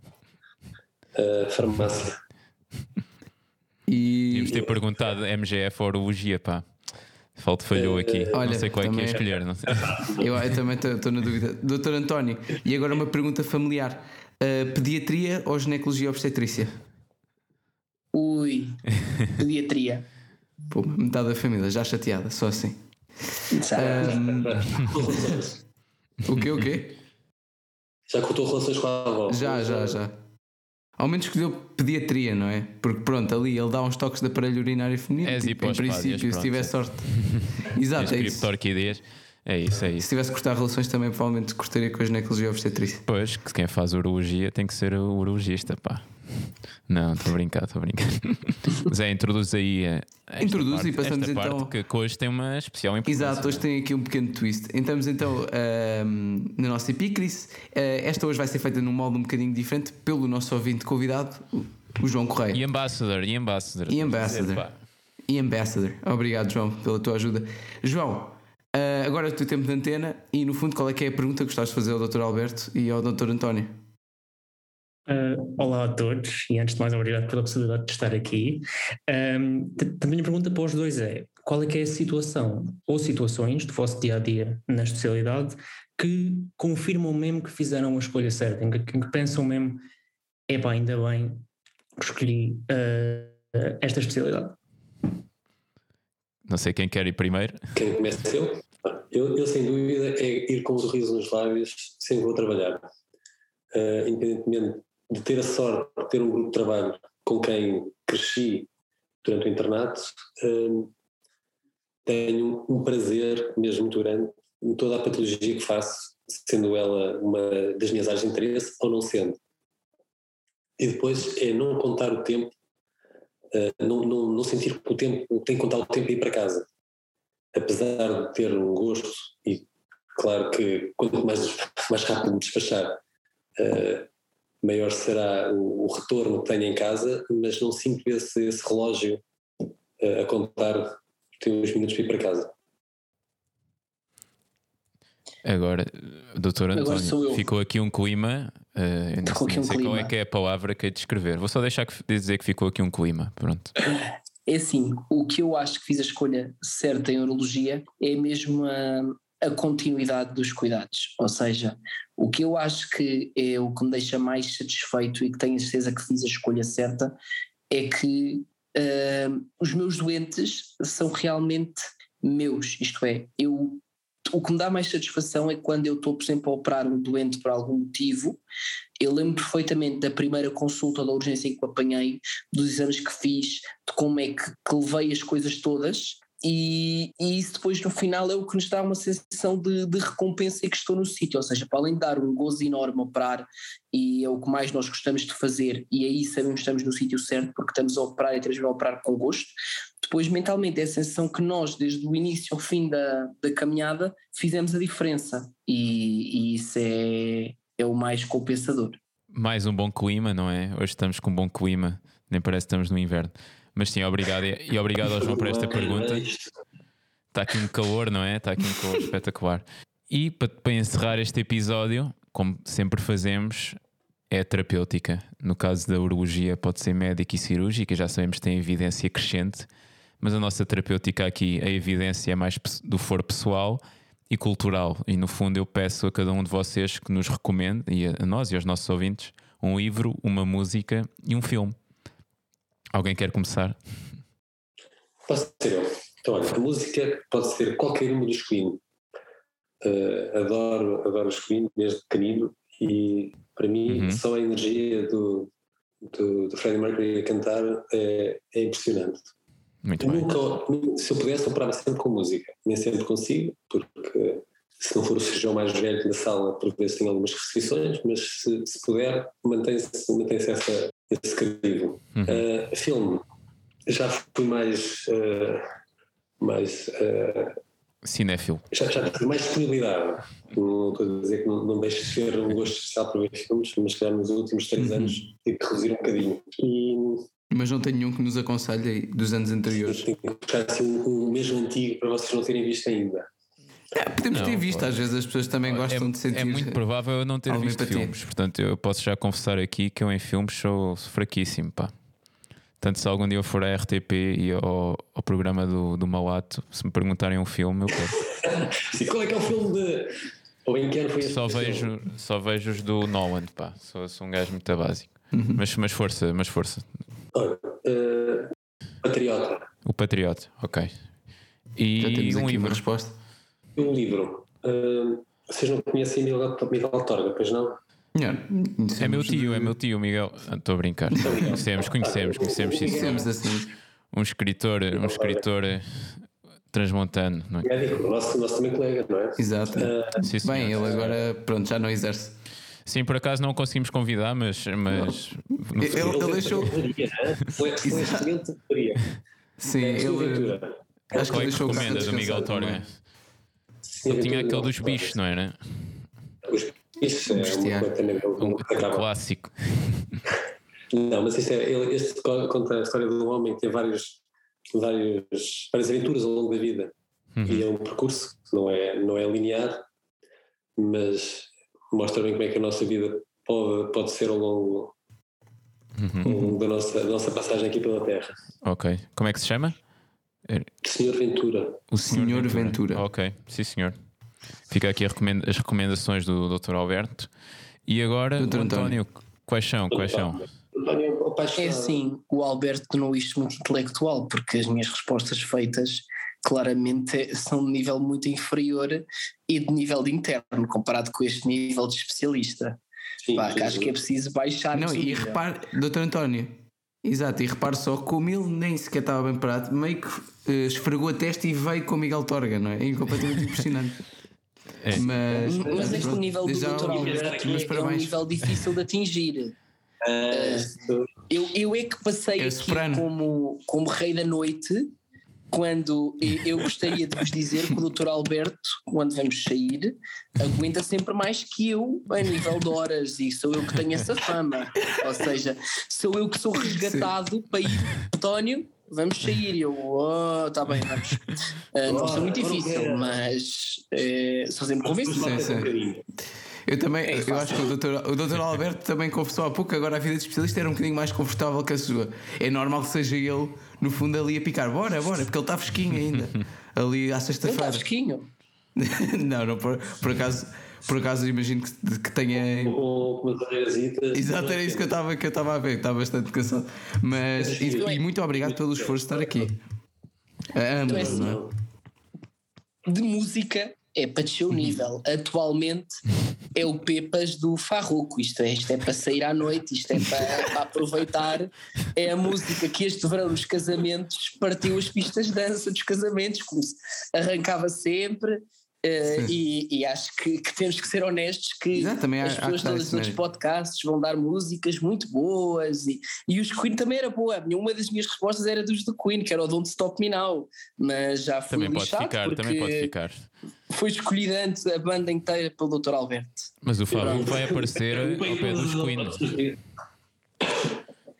[SPEAKER 3] Uh, farmácia.
[SPEAKER 1] E... Tínhamos ter perguntado MGF ou urologia, pá. Falta falhou aqui. Olha, não sei qual é que é escolher. Não sei.
[SPEAKER 2] Eu, eu também estou na dúvida. Doutor António, e agora uma pergunta familiar: uh, pediatria ou ginecologia obstetrícia?
[SPEAKER 4] Ui, pediatria.
[SPEAKER 2] Pô, metade da família já chateada, só assim. Um, o quê? O quê?
[SPEAKER 3] Já cortou relações com a avó?
[SPEAKER 2] Já, já, já. Ao menos escolheu pediatria, não é? Porque pronto, ali ele dá uns toques de aparelho urinário feminino. É tipo, em princípio, se tiver sorte.
[SPEAKER 1] Exato, é isso. É isso, é isso.
[SPEAKER 2] Se tivesse que cortar relações também, provavelmente cortaria com a ginecologia obstetrícia.
[SPEAKER 1] Pois, que quem faz urologia tem que ser o urologista, pá. Não, estou a brincar, estou a brincar. Zé, introduz aí. A,
[SPEAKER 2] introduz
[SPEAKER 1] parte,
[SPEAKER 2] e passamos
[SPEAKER 1] esta
[SPEAKER 2] então.
[SPEAKER 1] Parte que hoje tem uma especial importância.
[SPEAKER 2] Exato, hoje tem aqui um pequeno twist. Entramos então um, na nossa epícrise. Uh, esta hoje vai ser feita num molde um bocadinho diferente pelo nosso ouvinte convidado, o João Correia.
[SPEAKER 1] E Ambassador, e Ambassador.
[SPEAKER 2] E Ambassador. E Ambassador. Obrigado, João, pela tua ajuda. João, Uh, agora é o teu tempo de antena e, no fundo, qual é que é a pergunta que gostaste de fazer ao Dr. Alberto e ao Dr. António?
[SPEAKER 5] Uh, olá a todos e antes de mais obrigado pela possibilidade de estar aqui. Um, a minha pergunta para os dois é qual é que é a situação ou situações do vosso dia a dia na especialidade que confirmam mesmo que fizeram a escolha certa, em que, que pensam mesmo, epá, ainda bem que escolhi uh, esta especialidade.
[SPEAKER 1] Não sei quem quer ir primeiro.
[SPEAKER 3] Quem começa eu? Eu, eu sem dúvida, é ir com um sorriso nos lábios sempre que vou trabalhar. Uh, independentemente de ter a sorte de ter um grupo de trabalho com quem cresci durante o internato, uh, tenho um prazer mesmo muito grande em toda a patologia que faço, sendo ela uma das minhas áreas de interesse ou não sendo. E depois é não contar o tempo uh, não, não, não, sentir que o tempo tem que contar o tempo de ir para casa. Apesar de ter um gosto, e claro que quanto mais, mais rápido despachar, uh, maior será o, o, retorno que tenho em casa, mas não sinto esse, esse relógio uh, a contar os minutos para ir para casa.
[SPEAKER 1] Agora, doutor António, ficou aqui um clima. Uh, não, sei, um sei clima. qual é que é a palavra que é descrever. Vou só deixar que, dizer que ficou aqui um clima. Pronto.
[SPEAKER 4] É assim, o que eu acho que fiz a escolha certa em urologia é mesmo a, a continuidade dos cuidados. Ou seja, o que eu acho que é o que me deixa mais satisfeito e que tenho a certeza que fiz a escolha certa é que uh, os meus doentes são realmente meus, isto é, eu o que me dá mais satisfação é quando eu estou, por exemplo, a operar um doente por algum motivo. Eu lembro perfeitamente da primeira consulta da urgência que eu apanhei, dos exames que fiz, de como é que, que levei as coisas todas. E, e, isso depois no final é o que nos dá uma sensação de, de recompensa e que estou no sítio, ou seja, para além de dar um gozo enorme a operar e é o que mais nós gostamos de fazer e aí sabemos que estamos no sítio certo porque estamos a operar e temos a operar com gosto, depois mentalmente é a sensação que nós, desde o início ao fim da, da caminhada, fizemos a diferença e, e isso é, é o mais compensador.
[SPEAKER 1] Mais um bom clima, não é? Hoje estamos com um bom clima, nem parece que estamos no inverno. Mas sim, obrigado e, e obrigado ao João por esta pergunta. Está aqui um calor, não é? Está aqui um calor espetacular. E para, para encerrar este episódio, como sempre fazemos, é terapêutica. No caso da urologia, pode ser médica e cirúrgica, já sabemos que tem evidência crescente mas a nossa terapêutica aqui, a evidência é mais do foro pessoal e cultural. E no fundo eu peço a cada um de vocês que nos recomende, e a nós e aos nossos ouvintes, um livro, uma música e um filme. Alguém quer começar?
[SPEAKER 3] Posso ser eu. Então, olha, a música pode ser qualquer uma dos Queen. Uh, adoro, adoro os Queen desde pequenino e para mim uhum. só a energia do, do, do Freddie Mercury a cantar é, é impressionante.
[SPEAKER 1] Muito
[SPEAKER 3] nunca, bem. Se eu pudesse, eu parava sempre com música. Nem sempre consigo, porque se não for o feijão mais velho na sala, por vezes tenho algumas restrições, mas se, se puder, mantém-se mantém essa, esse crivo. Uhum. Uh, filme, já fui mais. Uh, mais uh,
[SPEAKER 1] Cinéfilo.
[SPEAKER 3] Já, já tive mais disponibilidade. Não estou a dizer que não, não deixo de ser um gosto especial para ver filmes, mas calhar nos últimos três uhum. anos tive que reduzir um bocadinho. E,
[SPEAKER 2] mas não tem nenhum que nos aconselhe dos anos anteriores.
[SPEAKER 3] Tenho que buscar assim um mesmo antigo para vocês não terem visto ainda.
[SPEAKER 2] É, podemos não, ter visto, às vezes as pessoas também gostam
[SPEAKER 1] é,
[SPEAKER 2] de sentir.
[SPEAKER 1] É muito provável eu não ter visto empatia. filmes, portanto eu posso já confessar aqui que eu em filmes sou fraquíssimo, pá. Tanto se algum dia eu for à RTP e ao, ao programa do, do Malato, se me perguntarem um filme, eu quero.
[SPEAKER 3] Sim, qual é que é o filme de. Ou em que ano foi
[SPEAKER 1] só vejo, só vejo os do Nolan, pá. Sou, sou um gajo muito básico. Uhum. Mas, mas força, mas força.
[SPEAKER 3] Olha, uh, Patriota.
[SPEAKER 1] O Patriota, ok. E
[SPEAKER 2] Já temos um aqui livro. uma resposta.
[SPEAKER 3] Um livro. Uh, vocês não conhecem Miguel, Miguel Torga, pois não?
[SPEAKER 1] Não, é meu tio, é meu tio, Miguel. Estou a brincar. conhecemos, conhecemos, conhecemos.
[SPEAKER 2] Conhecemos assim.
[SPEAKER 1] Um escritor, um escritor transmontano.
[SPEAKER 3] Não é? Médico, nosso, nosso também colega, não é?
[SPEAKER 2] Exato. Uh, sim, Bem, ele agora, pronto, já não exerce.
[SPEAKER 1] Sim, por acaso não conseguimos convidar, mas. mas
[SPEAKER 2] ele, ele deixou.
[SPEAKER 3] Foi, excelente
[SPEAKER 2] Sim, ele.
[SPEAKER 1] Acho que ele deixou recomenda do Miguel Torga. Ele tinha aquele dos bichos, não era?
[SPEAKER 3] Os bichos é
[SPEAKER 1] um, um clássico.
[SPEAKER 3] Não, mas isso é, ele, este conta a história de um homem que tem vários, vários, várias aventuras ao longo da vida. Uhum. E é um percurso que não é, não é linear, mas mostra bem como é que a nossa vida pode, pode ser ao longo, uhum. ao longo da, nossa, da nossa passagem aqui pela Terra.
[SPEAKER 1] Ok. Como é que se chama?
[SPEAKER 3] Senhor Ventura.
[SPEAKER 2] O Senhor, Ventura. Ventura.
[SPEAKER 1] Ok, sim senhor. Fica aqui as recomendações do Dr. Alberto. E agora, Dr. António, quais são? Quais são?
[SPEAKER 4] É assim, o Alberto não isto muito intelectual, porque as minhas respostas feitas claramente são de nível muito inferior e de nível de interno, comparado com este nível de especialista. Sim, Pá, sim, acho que é preciso baixar.
[SPEAKER 2] Não, e repare, doutor António, exato, e repare só como ele nem sequer estava bem parado, meio que uh, esfregou a testa e veio com o Miguel Torga, não é? É completamente impressionante.
[SPEAKER 4] É. Mas, mas este nível do doutor Alberto é, é um nível difícil de atingir. Uh, eu, eu é que passei é aqui como, como rei da noite quando eu gostaria de vos dizer que o Dr. Alberto, quando vamos sair, aguenta sempre mais que eu a nível de horas e sou eu que tenho essa fama. Ou seja, sou eu que sou resgatado Sim. para ir, António, vamos sair. E eu, oh, está bem, vamos. Uh, não é muito difícil, mas uh, só sempre. Sim, sim.
[SPEAKER 2] Eu também, é eu acho que o doutor, o doutor Alberto também confessou há pouco que agora a vida de especialista era um bocadinho mais confortável que a sua. É normal que seja ele, no fundo, ali a picar, bora, bora, porque ele está fresquinho ainda. ali à sexta-feira.
[SPEAKER 4] Ele está fresquinho?
[SPEAKER 2] não, não, por, por acaso. Por acaso imagino que, que tenha. Exato, era isso que eu estava que eu estava a ver, estava bastante cansado. Mas e, e muito obrigado pelo esforço de estar aqui. Ambos, então é assim, não
[SPEAKER 4] é? De música é para descer o nível. Atualmente é o Pepas do Farroco. Isto é, isto é para sair à noite, isto é para, para, aproveitar. É a música que este verão nos casamentos partiu as pistas de dança dos casamentos, como se arrancava sempre. Uh, e, e, acho que, que, temos que ser honestos que Exato, as há, pessoas todos os outros podcasts vão dar músicas muito boas e, e os Queen também era boa. Uma das minhas respostas era dos do Queen, que era o Don't Stop Me Now, mas já fui
[SPEAKER 1] também pode ficar, também pode ficar.
[SPEAKER 4] Foi escolhida antes a banda inteira pelo Dr. Alberto.
[SPEAKER 1] Mas o Fábio vai aparecer ao pé dos Queen.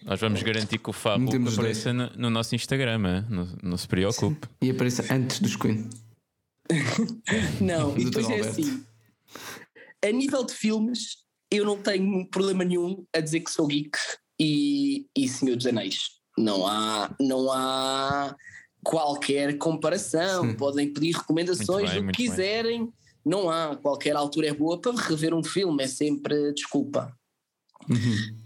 [SPEAKER 1] Nós vamos garantir que o Fábio apareça no, no, nosso Instagram, não, não se preocupe. Sim.
[SPEAKER 2] E apareça antes dos Queen.
[SPEAKER 4] não, e depois é assim. A nível de filmes, eu não tenho problema nenhum a dizer que sou geek e, e Senhor dos Anéis. Não há, não há qualquer comparação, Sim. podem pedir recomendações, bem, o que quiserem. Bem. Não há, qualquer altura é boa para rever um filme, é sempre desculpa. Uhum.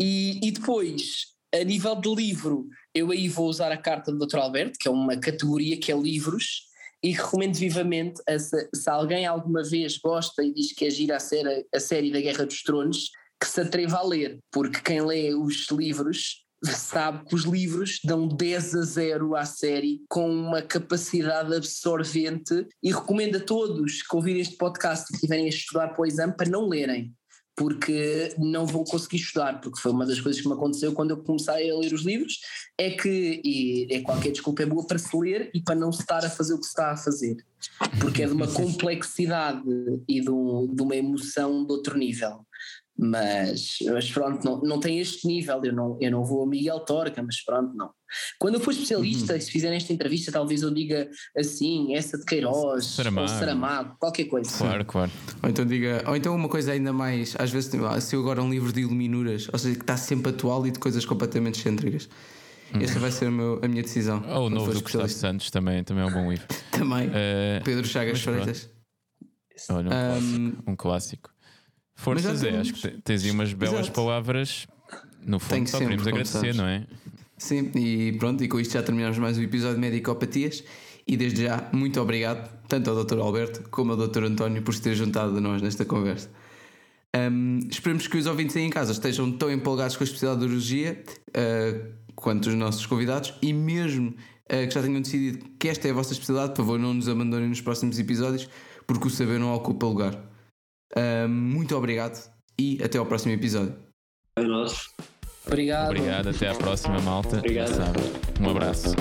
[SPEAKER 4] E, e depois, a nível de livro, eu aí vou usar a carta do Dr. Alberto, que é uma categoria que é livros, e recomendo vivamente, a, se, alguém alguma vez gosta e diz que é gira a série, a série da Guerra dos Tronos, que se atreva a ler, porque quem lê os livros sabe que os livros dão 10 a 0 à série com uma capacidade absorvente e recomendo a todos que ouvirem este podcast e estiverem a estudar para o exame para não lerem porque não vou conseguir estudar, porque foi uma das coisas que me aconteceu quando eu comecei a ler os livros, é que, e é qualquer desculpa é boa para se ler e para não se estar a fazer o que se está a fazer, porque é de uma complexidade e de, um, de uma emoção de outro nível. Mas, mas pronto, não, não tem este nível, eu não, eu não vou a Miguel Torca, mas pronto, não. Quando eu for especialista, uhum. se fizerem esta entrevista, talvez eu diga assim, essa de Queiroz, Saramago. ou Saramago, qualquer coisa.
[SPEAKER 1] Claro, claro.
[SPEAKER 2] Ou então diga, ou então uma coisa ainda mais, às vezes se eu agora um livro de iluminuras, ou seja, que está sempre atual e de coisas completamente excêntricas. Hum. Esta vai ser meu, a minha decisão.
[SPEAKER 1] Ou o novo do Gustavo Santos também, também é um bom livro.
[SPEAKER 2] também. Uh, Pedro Chagas Freitas.
[SPEAKER 1] Olha, um, um, clássico, Forças, é, acho que tens aí umas belas Exato. palavras. No fundo, só queremos agradecer, não é?
[SPEAKER 2] Sim, e pronto, e com isto já terminamos mais um episódio de Medicopatias. E desde já, muito obrigado, tanto ao Dr. Alberto como ao Dr. António, por se ter juntado a nós nesta conversa. Um, esperemos que os ouvintes aí em casa estejam tão empolgados com a especialidade de urologia uh, quanto os nossos convidados e mesmo uh, que já tenham decidido que esta é a vossa especialidade, por favor, não nos abandonem nos próximos episódios, porque o saber não ocupa lugar. Uh, muito obrigado e até ao próximo episódio.
[SPEAKER 3] É nosso.
[SPEAKER 4] Obrigado.
[SPEAKER 1] Obrigado, até à próxima, malta.
[SPEAKER 3] Obrigado.
[SPEAKER 1] Um abraço.